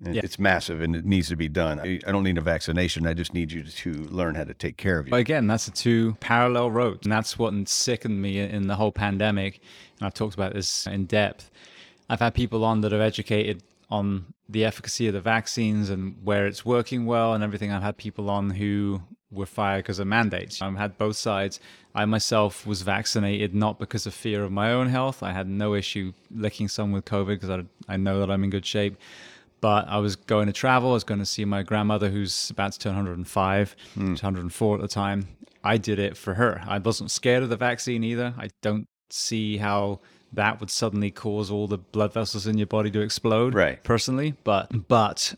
yeah. It's massive and it needs to be done. I, don't need a vaccination. I just need you to learn how to take care of you. But Again, that's the two parallel roads. And that's what sickened me in the whole pandemic. And I've talked about this in depth. I've had people on that are educated on the efficacy of the vaccines and where it's working well and everything. I've had people on who were fired because of mandates. I've had both sides. I myself was vaccinated not because of fear of my own health. I had no issue licking someone with COVID because I, I know that I'm in good shape but I was going to travel. I was going to see my grandmother, who's about to turn 105, mm. 104 at the time. I did it for her. I wasn't scared of the vaccine either. I don't see how that would suddenly cause all the blood vessels in your body to explode. Right. Personally, but but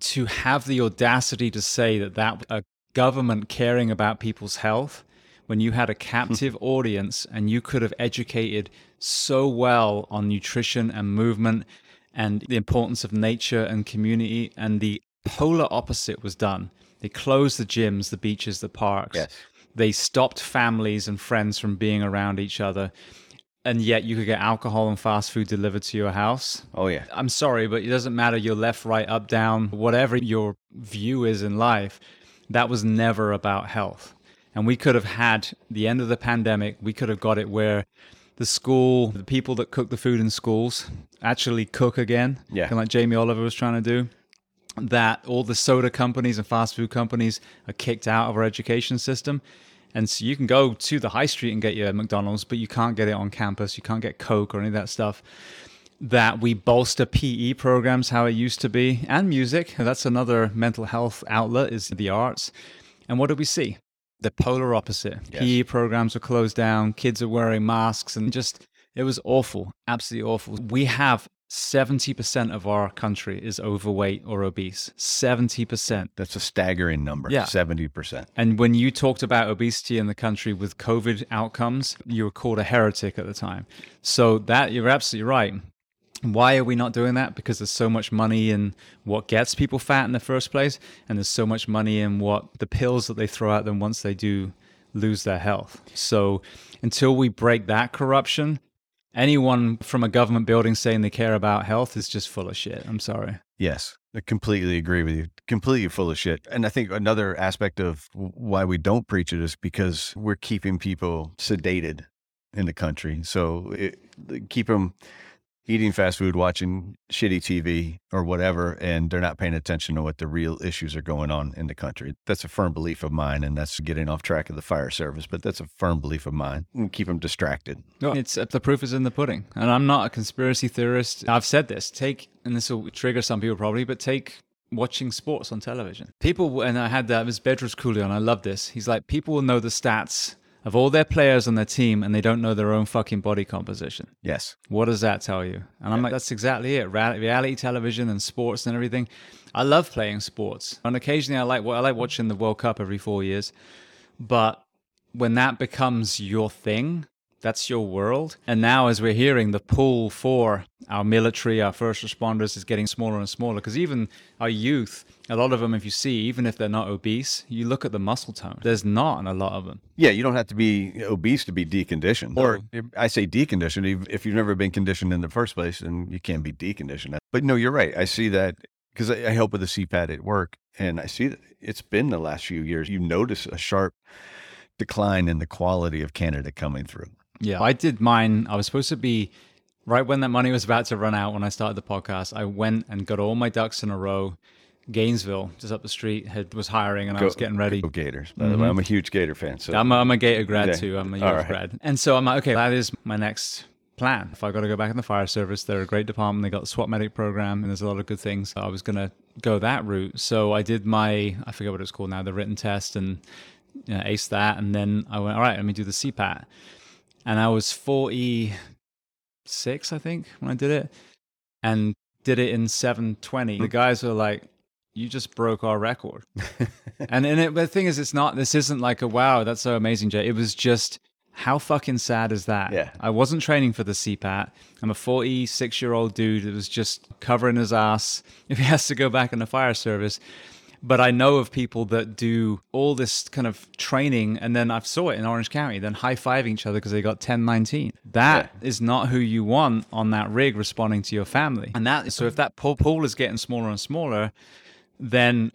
to have the audacity to say that that a government caring about people's health when you had a captive audience and you could have educated so well on nutrition and movement and the importance of nature and community and the polar opposite was done they closed the gyms the beaches the parks Yes. they stopped families and friends from being around each other and yet you could get alcohol and fast food delivered to your house Oh yeah. I'm sorry, but it doesn't matter your left, right, up, down, whatever your view is in life, that was never about health. And we could have had the end of the pandemic, we could have got it where the school, the people that cook the food in schools actually cook again. Yeah. Kind of like Jamie Oliver was trying to do. That all the soda companies and fast food companies are kicked out of our education system. And so you can go to the high street and get your McDonald's, but you can't get it on campus. You can't get Coke or any of that stuff. That we bolster PE programs how it used to be and music. That's another mental health outlet is the arts. And what do we see? The polar opposite. Yes. PE programs were closed down, kids are wearing masks and just it was awful, absolutely awful. We have 70% of our country is overweight or obese. 70%. That's a staggering number. Yeah. Seventy percent. And when you talked about obesity in the country with COVID outcomes, you were called a heretic at the time. So that you're absolutely right. Why are we not doing that? Because there's so much money in what gets people fat in the first place, and there's so much money in what the pills that they throw at them once they do lose their health. So until we break that corruption, anyone from a government building saying they care about health is just full of shit. I'm sorry. Yes, I completely agree with you. Completely full of shit. And I think another aspect of why we don't preach it is because we're keeping people sedated in the country. So it, keep them eating fast food, watching shitty TV or whatever, and they're not paying attention to what the real issues are going on in the country. That's a firm belief of mine, and that's getting off track of the fire service, but that's a firm belief of mine. And keep them distracted. No, it's uh, the proof is in the pudding. And I'm not a conspiracy theorist. I've said this. Take and this will trigger some people probably, but take watching sports on television. People and I had that. Was Bedros Keuilian. I love this. He's like people will know the stats of all their players on their team, and they don't know their own fucking body composition. Yes. What does that tell you? And I'm like, that's exactly it. Reality television and sports and everything. I love playing sports. And occasionally, I like I like watching the World Cup every four years. But when that becomes your thing, that's your world. And now, as we're hearing, the pull for our military, our first responders is getting smaller and smaller. Because even our youth, a lot of them, if you see, even if they're not obese, you look at the muscle tone. There's not in a lot of them. Yeah, you don't have to be obese to be deconditioned. Or I say deconditioned, if- if you've never been conditioned in the first place, then you can't be deconditioned. But no, you're right. I see that because I, help with the CPAT at work, and I see that it's been the last few years. You notice a sharp decline in the quality of candidate coming through. Yeah. I did mine. I was supposed to be right when that money was about to run out when I started the podcast. I went and got all my ducks in a row. Gainesville, just up the street, had, was hiring and I was getting ready. Go Gators. By the way, mm-hmm. I'm a huge Gator fan. So I'm a, I'm a Gator grad Yeah. too. I'm a US right. grad. And so I'm like, okay, that is my next plan. If I got to go back in the fire service, they're a great department. They got the SWAT medic program and there's a lot of good things. I was going to go that route. So I did my, I forget what it's called now, the written test and you know, aced that. And then I went, all right, let me do the CPAT. And I was 46, I think, when I did it and did it in 720. The hmm. guys were like, you just broke our record. and and it, the thing is, it's not. This isn't like a wow, that's so amazing, Jay. It was just how fucking sad is that? Yeah. I wasn't training for the CPAT. I'm a 46 year old dude that was just covering his ass if he has to go back in the fire service. But I know of people that do all this kind of training, and then I've saw it in Orange County, then high fiving each other because they got 10 19. That is not who you want on that rig responding to your family. And that, so if that pool, pool is getting smaller and smaller, then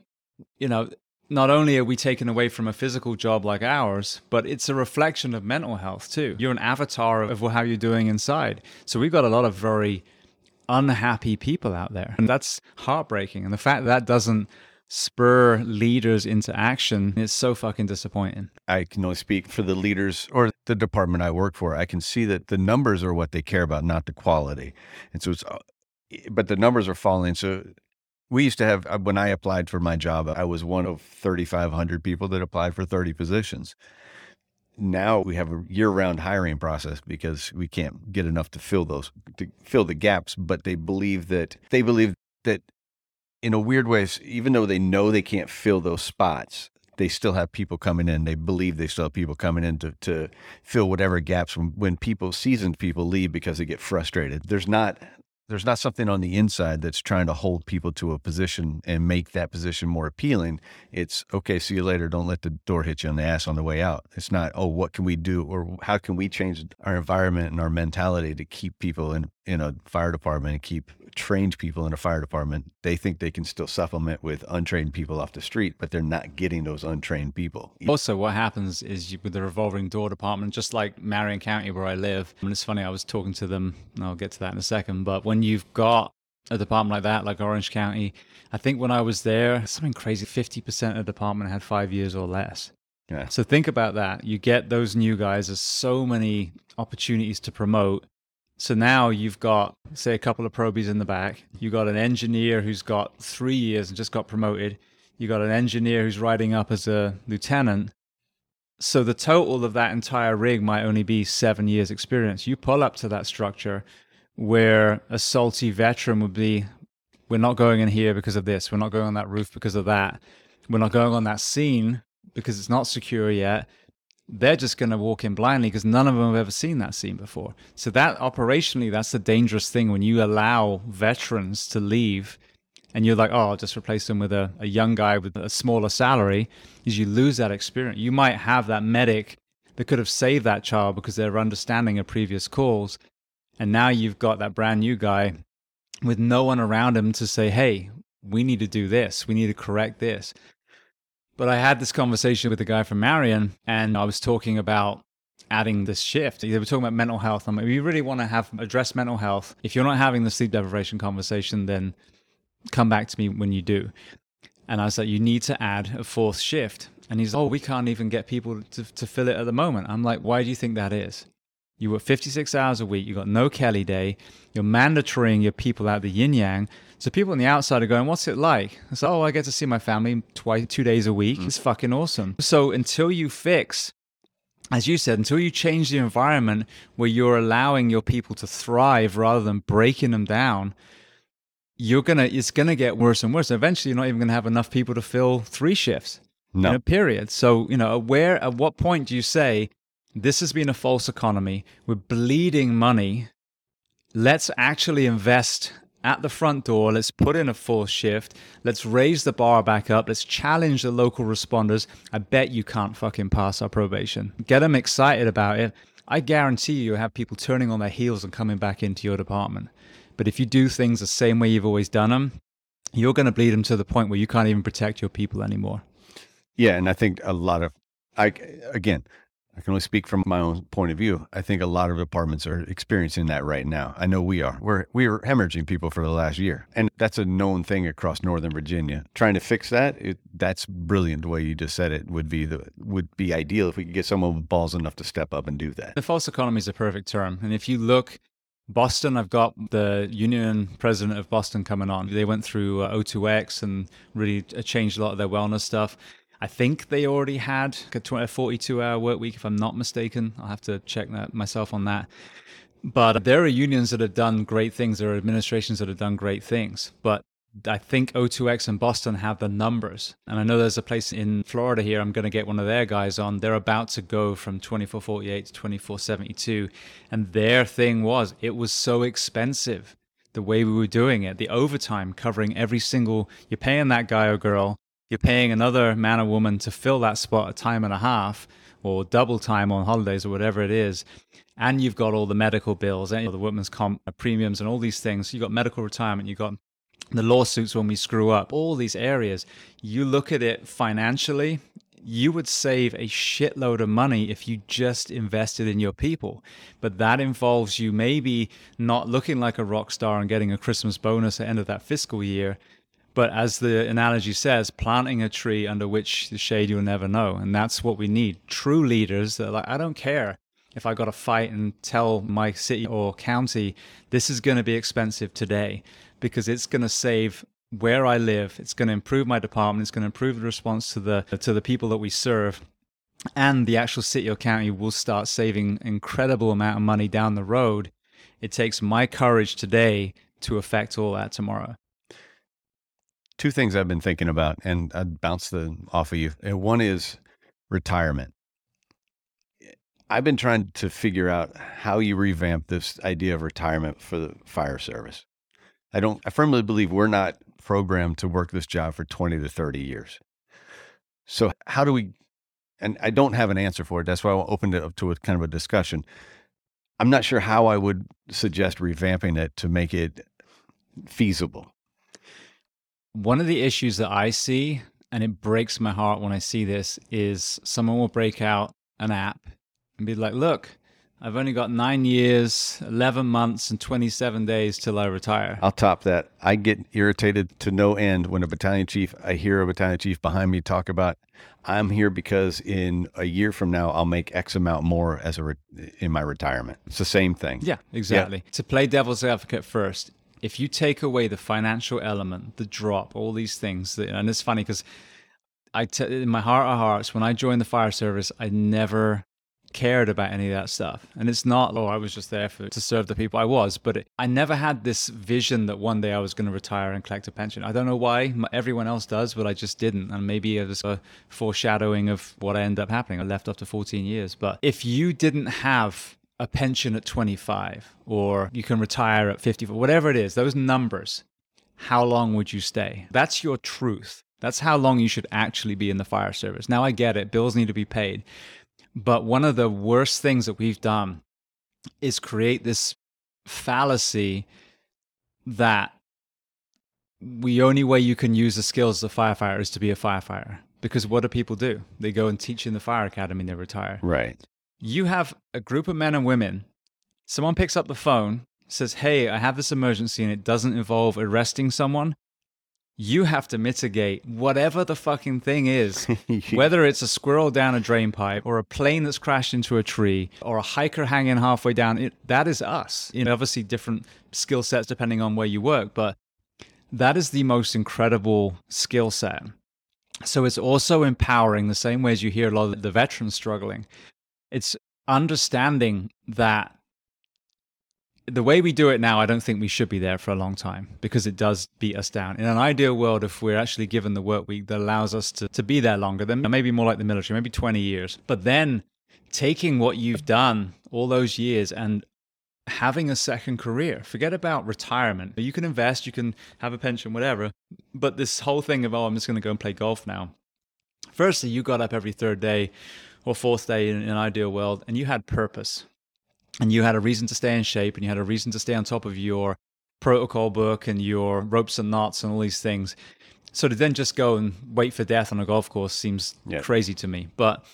you know not only are we taken away from a physical job like ours but it's a reflection of mental health too. You're an avatar of how you're doing inside. So we've got a lot of very unhappy people out there. And that's heartbreaking. And the fact that, that doesn't spur leaders into action is so fucking disappointing I can only speak for the leaders or the department I work for. I can see that the numbers are what they care about, not the quality. And so it's, uh, but the numbers are falling. So We used to have, uh, when I applied for my job, I was one of 3,500 people that applied for 30 positions. Now we have a year round hiring process because we can't get enough to fill those, to fill the gaps. But they believe that, they believe that in a weird way, even though they know they can't fill those spots, they still have people coming in. They believe they still have people coming in to, to fill whatever gaps when, when people, seasoned people leave because they get frustrated. There's not there's not something on the inside that's trying to hold people to a position and make that position more appealing. It's okay, see you later. Don't let the door hit you on the ass on the way out. It's not, oh, what can we do or how can we change our environment and our mentality to keep people in, in a fire department and keep trained people in a fire department. They think they can still supplement with untrained people off the street, but they're not getting those untrained people. Also, what happens is you, with the revolving door department, just like Marion County where I live, and it's funny, I was talking to them, I'll get to that in a second, but when you've got a department like that, like Orange County, I think when I was there, something crazy, 50% of the department had five years or less. Yeah. So think about that. You get those new guys, there's so many opportunities to promote so now you've got, say, a couple of probies in the back. You got an engineer who's got three years and just got promoted. You got an engineer who's riding up as a lieutenant. So the total of that entire rig might only be seven years experience. You pull up to that structure where a salty veteran would be, we're not going in here because of this. We're not going on that roof because of that. We're not going on that scene because it's not secure yet they're just going to walk in blindly because none of them have ever seen that scene before. So that operationally, that's the dangerous thing when you allow veterans to leave and you're like, oh, I'll just replace them with a, a young guy with a smaller salary, is you lose that experience. You might have that medic that could have saved that child because they're understanding of previous calls. And now you've got that brand new guy with no one around him to say, hey, we need to do this. We need to correct this. But I had this conversation with a guy from Marion, and I was talking about adding this shift. They were talking about mental health. I'm like, you really want to have address mental health, if you're not having the sleep deprivation conversation, then come back to me when you do. And I was like, you need to add a fourth shift. And he's, like, oh, we can't even get people to, to fill it at the moment. I'm like, why do you think that is? You work 56 hours a week. You got no Kelly day. You're mandatorying your people out the yin yang. So people on the outside are going, "What's it like?" It's oh, I get to see my family twice, two days a week. Mm. It's fucking awesome. So until you fix, as you said, until you change the environment where you're allowing your people to thrive rather than breaking them down, you're gonna it's gonna get worse and worse. Eventually, you're not even gonna have enough people to fill three shifts. No. In a period. So you know, where at what point do you say? This has been a false economy. We're bleeding money. Let's actually invest at the front door. Let's put in a fourth shift. Let's raise the bar back up. Let's challenge the local responders. I bet you can't fucking pass our probation. Get them excited about it. I guarantee you have people turning on their heels and coming back into your department. But if you do things the same way you've always done them, you're going to bleed them to the point where you can't even protect your people anymore. Yeah, and I think a lot of I again, I can only speak from my own point of view. I think a lot of departments are experiencing that right now. I know we are. We're we are hemorrhaging people for the last year, and that's a known thing across Northern Virginia. Trying to fix that, it, that's brilliant. The way you just said it would be the would be ideal if we could get someone with balls enough to step up and do that. The false economy is a perfect term, and if you look. Boston, I've got the union president of Boston coming on. They went through uh, O2X and really changed a lot of their wellness stuff. I think they already had a 42 hour work week, if I'm not mistaken. I'll have to check that myself on that. But there are unions that have done great things. There are administrations that have done great things. But I think O2X and Boston have the numbers. And I know there's a place in Florida here. I'm going to get one of their guys on. They're about to go from 2448 to 2472. And their thing was it was so expensive the way we were doing it. The overtime covering every single, you're paying that guy or girl you're paying another man or woman to fill that spot a time and a half or double time on holidays or whatever it is and you've got all the medical bills and the workman's comp premiums and all these things you've got medical retirement you've got the lawsuits when we screw up all these areas you look at it financially you would save a shitload of money if you just invested in your people. But that involves you maybe not looking like a rock star and getting a Christmas bonus at the end of that fiscal year, but as the analogy says, planting a tree under which the shade you'll never know. And that's what we need. True leaders that are like, I don't care if I got to fight and tell my city or county, this is going to be expensive today because it's going to save where I live. It's going to improve my department. It's going to improve the response to the to the people that we serve, and the actual city or county will start saving incredible amount of money down the road. It takes my courage today to affect all that tomorrow. Two things I've been thinking about, and I'd bounce the off of you. And one is retirement. Eh, I've been trying to figure out how you revamp this idea of retirement for the fire service. I don't, I firmly believe we're not programmed to work this job for 20 to 30 years. So, how do we, and I don't have an answer for it. That's why I opened it up to a kind of a discussion. I'm not sure how I would suggest revamping it to make it feasible. One of the issues that I see, and it breaks my heart when I see this, is someone will break out an app and be like, look, I've only got nine years, 11 months, and 27 days till I retire. I'll top that. I get irritated to no end when a battalion chief, I hear a battalion chief behind me talk about, I'm here because in a year from now, I'll make X amount more as a re- in my retirement. It's the same thing. Yeah, exactly. Yeah. To play devil's advocate first, if you take away the financial element, the drop, all these things, and it's funny because I, t- in my heart of hearts, when I joined the fire service, I never cared about any of that stuff. And it's not, oh, I was just there for to serve the people. I was, but it, I never had this vision that one day I was going to retire and collect a pension. I don't know why everyone else does, but I just didn't. And maybe it was a foreshadowing of what ended up happening. I left after 14 years. But if you didn't have a pension at 25 or you can retire at 50, whatever it is, those numbers, how long would you stay? That's your truth. That's how long you should actually be in the fire service. Now I get it, bills need to be paid. But one of the worst things that we've done is create this fallacy that the only way you can use the skills of a firefighter is to be a firefighter. Because what do people do? They go and teach in the fire academy and they retire. Right. You have a group of men and women. Someone picks up the phone, says, Hey, I have this emergency and it doesn't involve arresting someone you have to mitigate whatever the fucking thing is, whether it's a squirrel down a drain pipe or a plane that's crashed into a tree or a hiker hanging halfway down. It, that is us. You know, obviously different skill sets depending on where you work, but that is the most incredible skill set. So it's also empowering the same way as you hear a lot of the veterans struggling. It's understanding that the way we do it now, I don't think we should be there for a long time because it does beat us down. In an ideal world, if we're actually given the work week that allows us to, to be there longer, then maybe more like the military, maybe 20 years. But then taking what you've done all those years and having a second career, forget about retirement. You can invest, you can have a pension, whatever. But this whole thing of, oh, I'm just going to go and play golf now. Firstly, you got up every third day or fourth day in an ideal world and you had purpose and you had a reason to stay in shape and you had a reason to stay on top of your protocol book and your ropes and knots and all these things. So to then just go and wait for death on a golf course seems yeah. crazy to me. But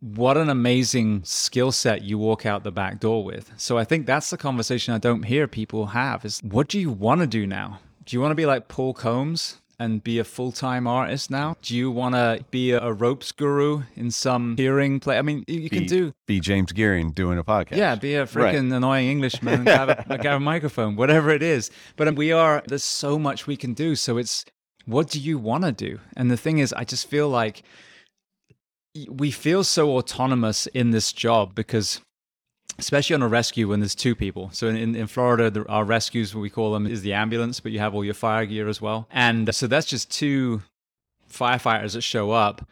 what an amazing skill set you walk out the back door with. So I think that's the conversation I don't hear people have is what do you want to do now? Do you want to be like Paul Combs and be a full time artist now? Do you want to be a, ropes guru in some hearing play? I mean, you, you be, can do. Be James Gearing doing a podcast. Yeah, be a freaking right. annoying Englishman and have, a, have a microphone, whatever it is. But we are, there's so much we can do. So it's, what do you want to do? And the thing is, I just feel like we feel so autonomous in this job because especially on a rescue when there's two people. So in, in Florida, our rescues, what we call them, is the ambulance, but you have all your fire gear as well. And so that's just two firefighters that show up.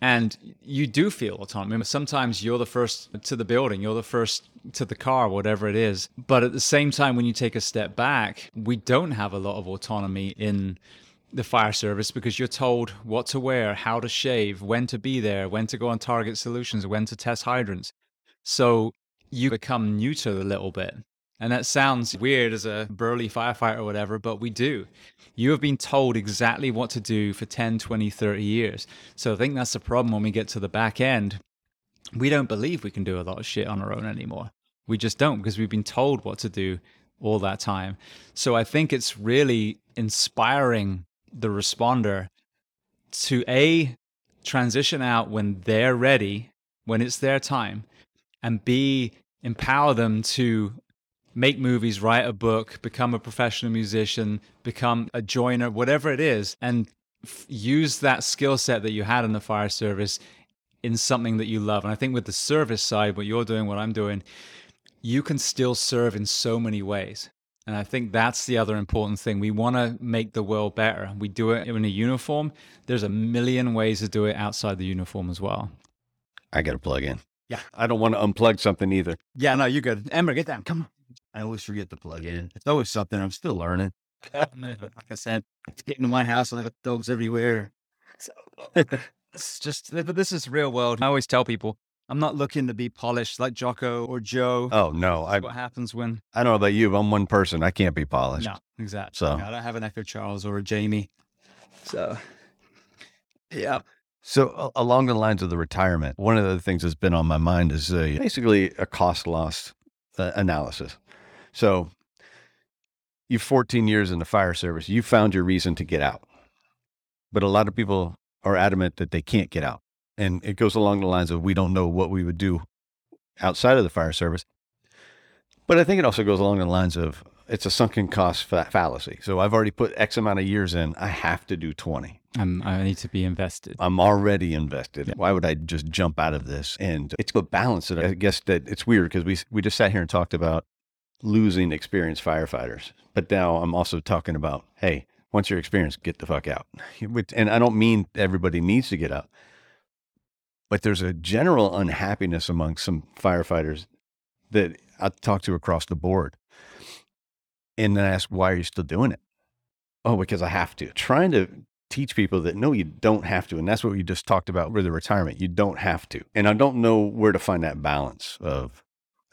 And you do feel autonomy. Sometimes you're the first to the building, you're the first to the car, whatever it is. But at the same time, when you take a step back, we don't have a lot of autonomy in the fire service because you're told what to wear, how to shave, when to be there, when to go on target solutions, when to test hydrants. So you become neuter a little bit. And that sounds weird as a burly firefighter or whatever, but we do. You have been told exactly what to do for 10, 20, 30 years. So I think that's the problem when we get to the back end. We don't believe we can do a lot of shit on our own anymore. We just don't because we've been told what to do all that time. So I think it's really inspiring the responder to A, transition out when they're ready, when it's their time, and B, empower them to make movies, write a book, become a professional musician, become a joiner, whatever it is, and f- use that skill set that you had in the fire service in something that you love. And I think with the service side, what you're doing, what I'm doing, you can still serve in so many ways. And I think that's the other important thing. We want to make the world better. We do it in a uniform. There's a million ways to do it outside the uniform as well. I got to plug in. Yeah. I don't want to unplug something either. Yeah, no, you're good. Ember, get down. Come on. I always forget to plug in. It's always something. I'm still learning. like I said, it's getting to my house and I got dogs everywhere. So it's just, but this is real world. I always tell people I'm not looking to be polished like Jocko or Joe. Oh no, I What happens when? I don't know about you, but I'm one person. I can't be polished. No, exactly. So I don't have an Echo Charles or a Jamie. So, yeah. So a- along the lines of the retirement, one of the things that's been on my mind is uh, basically a cost loss uh, analysis. So you've 14 years in the fire service. You found your reason to get out, but a lot of people are adamant that they can't get out, and it goes along the lines of we don't know what we would do outside of the fire service. But I think it also goes along the lines of it's a sunken cost fa- fallacy. So I've already put X amount of years in. I have to do 20. Um, I need to be invested. I'm already invested. Why would I just jump out of this? And it's a balance. that I guess that it's weird because we we just sat here and talked about losing experienced firefighters, but now I'm also talking about hey, once you're experienced, get the fuck out. And I don't mean everybody needs to get out, but there's a general unhappiness among some firefighters that I talk to across the board, and then I ask, why are you still doing it? Oh, because I have to. Trying to teach people that no, you don't have to. And that's what we just talked about with the retirement. You don't have to. And I don't know where to find that balance of,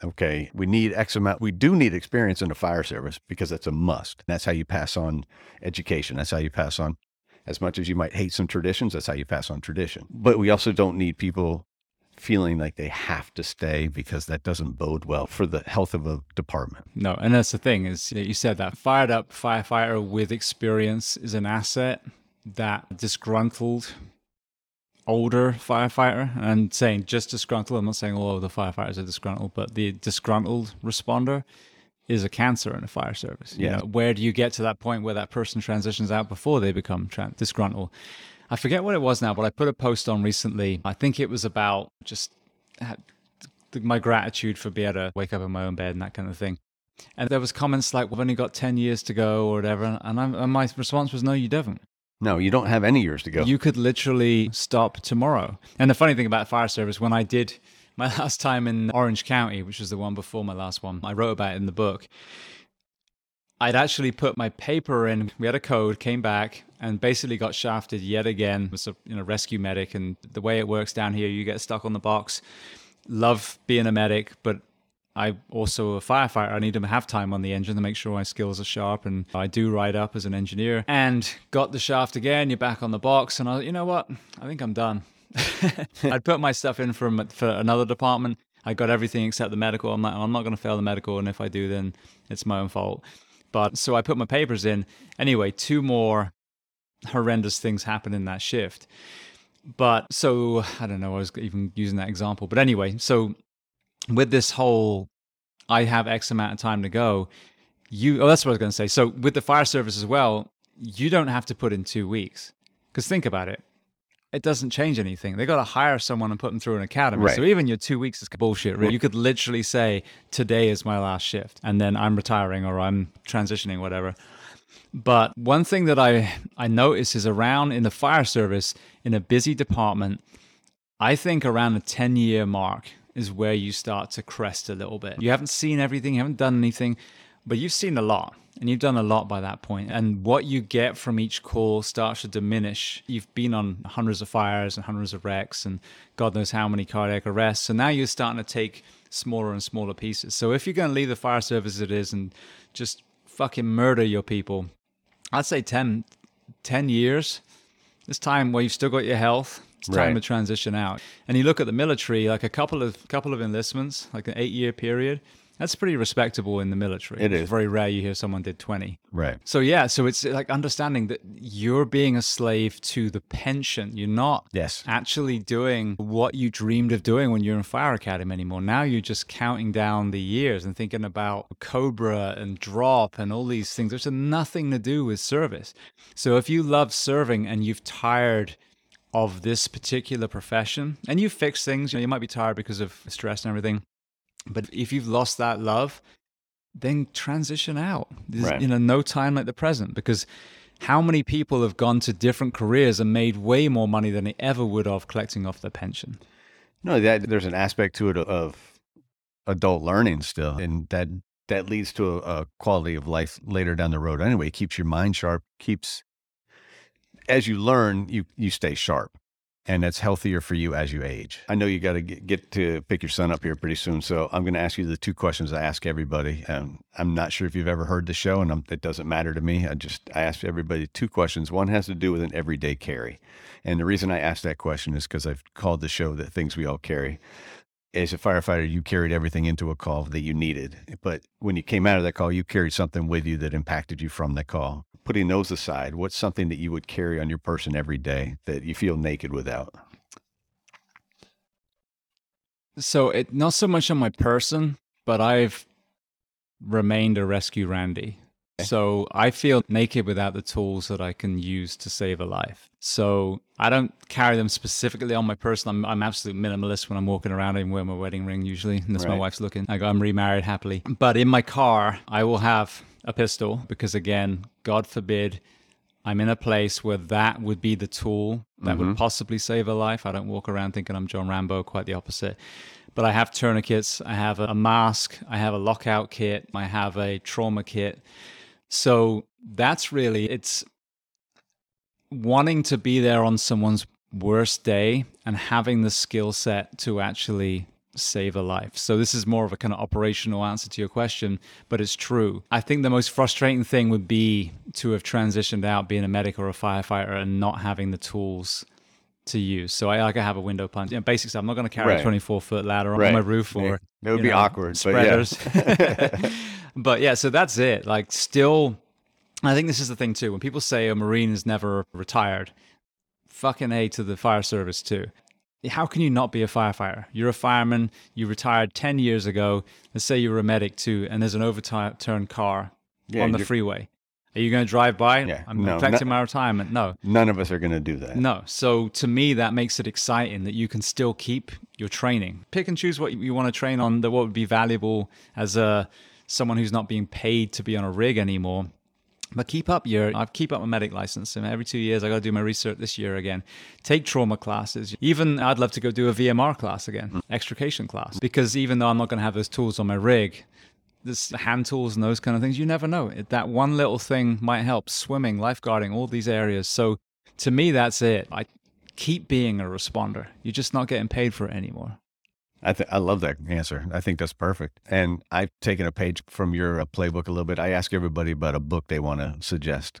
okay, we need X amount. We do need experience in the fire service because that's a must. That's how you pass on education. That's how you pass on, as much as you might hate some traditions, that's how you pass on tradition. But we also don't need people feeling like they have to stay because that doesn't bode well for the health of a department. No, and that's the thing is that you said that fired up firefighter with experience is an asset. That disgruntled older firefighter, and saying just disgruntled. I'm not saying all of the firefighters are disgruntled, but the disgruntled responder is a cancer in a fire service. You Yeah. know, where do you get to that point where that person transitions out before they become tran disgruntled? I forget what it was now, but I put a post on recently. I think it was about just uh, my gratitude for being able to wake up in my own bed and that kind of thing. And there was comments like, "We've only got ten years to go" or whatever, and, I'm, and my response was, "No, you don't. No, you don't have any years to go. You could literally stop tomorrow." And the funny thing about fire service, when I did my last time in Orange County, which was the one before my last one, I wrote about it in the book. I'd actually put my paper in. We had a code, came back, and basically got shafted yet again. Was a you know rescue medic, and the way it works down here, you get stuck on the box. Love being a medic, but I also a firefighter. I need to have time on the engine to make sure my skills are sharp, and I do ride up as an engineer. And got the shaft again. You're back on the box, and I, you know what? I think I'm done. I'd put my stuff in from for another department. I got everything except the medical. I'm not. Oh, I'm not going to fail the medical, and if I do, then it's my own fault. But so I put my papers in. Anyway, two more horrendous things happen in that shift. But so I don't know. I was even using that example. But anyway, so with this whole, I have X amount of time to go. You. Oh, that's what I was going to say. So with the fire service as well, you don't have to put in two weeks. Because think about it. It doesn't change anything. They got to hire someone and put them through an academy. Right. So even your two weeks is bullshit. Really. You could literally say, today is my last shift, and then I'm retiring or I'm transitioning, whatever. But one thing that I, I notice is around in the fire service, in a busy department, I think around the 10 year mark is where you start to crest a little bit. You haven't seen everything, you haven't done anything, but you've seen a lot and you've done a lot by that point. And what you get from each call starts to diminish. You've been on hundreds of fires and hundreds of wrecks and God knows how many cardiac arrests. So now you're starting to take smaller and smaller pieces. So if you're going to leave the fire service as it is and just fucking murder your people, I'd say 10, 10 years. It's time where you've still got your health. It's time Right. to transition out. And you look at the military, like a couple of couple of enlistments, like an eight year period, That's pretty respectable in the military. It It's is. very rare you hear someone did 20. Right. So yeah, so it's like understanding that you're being a slave to the pension. You're not Yes. actually doing what you dreamed of doing when you're in fire academy anymore. Now you're just counting down the years and thinking about Cobra and drop and all these things, which have nothing to do with service. So if you love serving and you've tired of this particular profession and you fix things, you know, you might be tired because of stress and everything. But if you've lost that love, then transition out. There's, Right. You know, no time like the present because how many people have gone to different careers and made way more money than they ever would have collecting off their pension? No, that there's an aspect to it of adult learning still, and that that leads to a, a quality of life later down the road. Anyway, it keeps your mind sharp. Keeps as you learn, you you stay sharp, and that's healthier for you as you age. I know you got to get, to pick your son up here pretty soon, so I'm going to ask you the two questions I ask everybody. I'm not sure if you've ever heard the show, and I'm, it doesn't matter to me. I just I ask everybody two questions. One has to do with an everyday carry, and the reason I ask that question is because I've called the show "The Things We All Carry." As a firefighter, you carried everything into a call that you needed, but when you came out of that call, you carried something with you that impacted you from that call. Putting those aside, what's something that you would carry on your person every day that you feel naked without? So it not so much on my person, but I've remained a rescue Randy. So I feel naked without the tools that I can use to save a life. So I don't carry them specifically on my person. I'm, I'm absolute minimalist when I'm walking around. I even wear my wedding ring usually, unless my wife's looking. I go, I'm remarried happily. But in my car, I will have a pistol because, again, God forbid, I'm in a place where that would be the tool that would mm-hmm. possibly save a life. I don't walk around thinking I'm John Rambo, quite the opposite. But I have tourniquets, I have a mask, I have a lockout kit, I have a trauma kit. So that's really it's wanting to be there on someone's worst day and having the skill set to actually save a life. So this is more of a kind of operational answer to your question, but it's true. I think the most frustrating thing would be to have transitioned out being a medic or a firefighter and not having the tools to use. So I like I have a window punch. You know, basic stuff. I'm not going to carry Right. a 24 foot ladder on Right. my roof or. That would be know, awkward, but yeah. but yeah, so that's it. Like still I think this is the thing too. When people say a Marine is never retired, fucking A to the fire service too. How can you not be a firefighter? You're a fireman, you retired 10 years ago. Let's say you were a medic too, and there's an overturned car Yeah, on the freeway. Are you going to drive by? Yeah, I'm no, collecting no- my retirement. No. None of us are going to do that. No. So to me, that makes it exciting that you can still keep your training. Pick and choose what you want to train on. That what would be valuable as a someone who's not being paid to be on a rig anymore. But keep up your, I keep up my medic license. And every two years, I got to do my research this year again. Take trauma classes. Even I'd love to go do a VMR class again, extrication class. Because even though I'm not going to have those tools on my rig, this hand tools and those kind of things, you never know. That one little thing might help. Swimming, lifeguarding, all these areas. So to me, that's it. I keep being a responder. You're just not getting paid for it anymore. I th- I love that answer. I think that's perfect. And I've taken a page from your uh, playbook a little bit. I ask everybody about a book they want to suggest.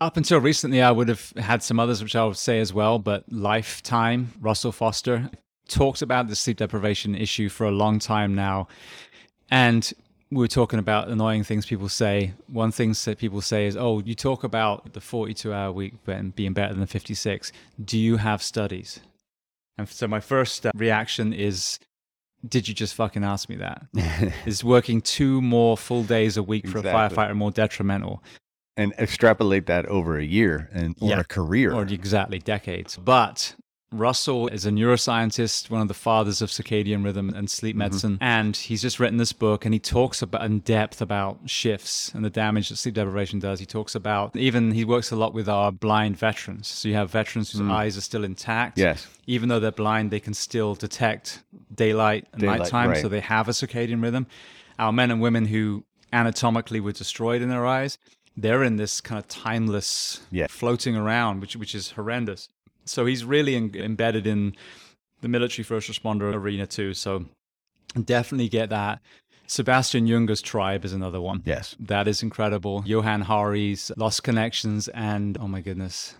Up until recently, I would have had some others, which I'll say as well, but Lifetime, Russell Foster, talks about the sleep deprivation issue for a long time now. And we were talking about annoying things people say. One thing that people say is, oh, you talk about the 42 hour week and being better than 56. Do you have studies? And so my first uh, reaction is, did you just fucking ask me that? is working two more full days a week for a firefighter more detrimental? and extrapolate that over a year and or Yeah. a career. or exactly decades. But Russell is a neuroscientist, one of the fathers of circadian rhythm and sleep mm-hmm. medicine, and he's just written this book and he talks about in depth about shifts and the damage that sleep deprivation does. He talks about even he works a lot with our blind veterans. So you have veterans whose mm. eyes are still intact. Yes. Even though they're blind, they can still detect daylight and Daylight, nighttime, right. so they have a circadian rhythm. Our men and women who anatomically were destroyed in their eyes, they're in this kind of timeless Yeah. floating around, which which is horrendous. So he's really en- embedded in the military first responder arena too. So definitely get that. Sebastian Junger's Tribe is another one. Yes. That is incredible. Johan Hari's Lost Connections and oh my goodness,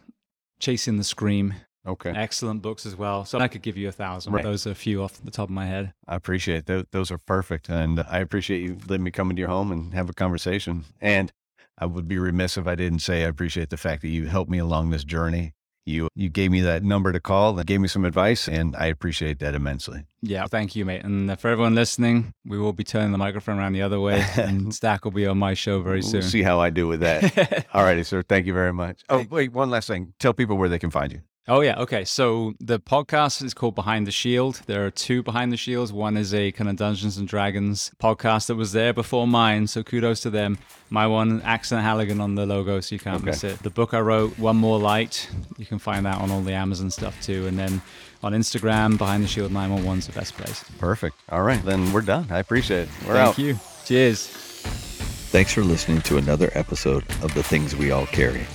Chasing the Scream. Okay. Excellent books as well. So I could give you a thousand. Right. Those are a few off the top of my head. I appreciate those. Those are perfect, and I appreciate you letting me come into your home and have a conversation. And I would be remiss if I didn't say I appreciate the fact that you helped me along this journey. You you gave me that number to call and gave me some advice, and I appreciate that immensely. Yeah, thank you, mate. And uh, for everyone listening, we will be turning the microphone around the other way, and Stack will be on my show very We'll soon. see how I do with that. All righty, sir. Thank you very much. Oh, wait, one last thing. Tell people where they can find you. Oh yeah, okay. So the podcast is called Behind the Shield. There are two Behind the Shields. One is a kind of Dungeons and Dragons podcast that was there before mine, so kudos to them. My one, Accent Halligan on the logo, so you can't Okay. miss it. The book I wrote, One More Light, you can find that on all the Amazon stuff too. And then on Instagram, Behind the Shield 911 is the best place. Perfect. All right, then we're done. I appreciate it. We're Thank out. you. Cheers. Thanks for listening to another episode of The Things We All Carry.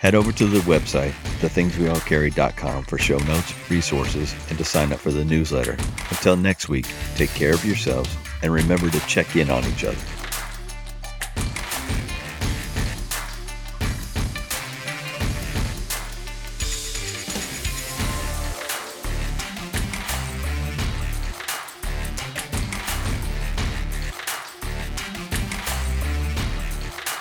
Head over to the website, thethingsweallcarry.com for show notes, resources, and to sign up for the newsletter. Until next week, take care of yourselves and remember to check in on each other.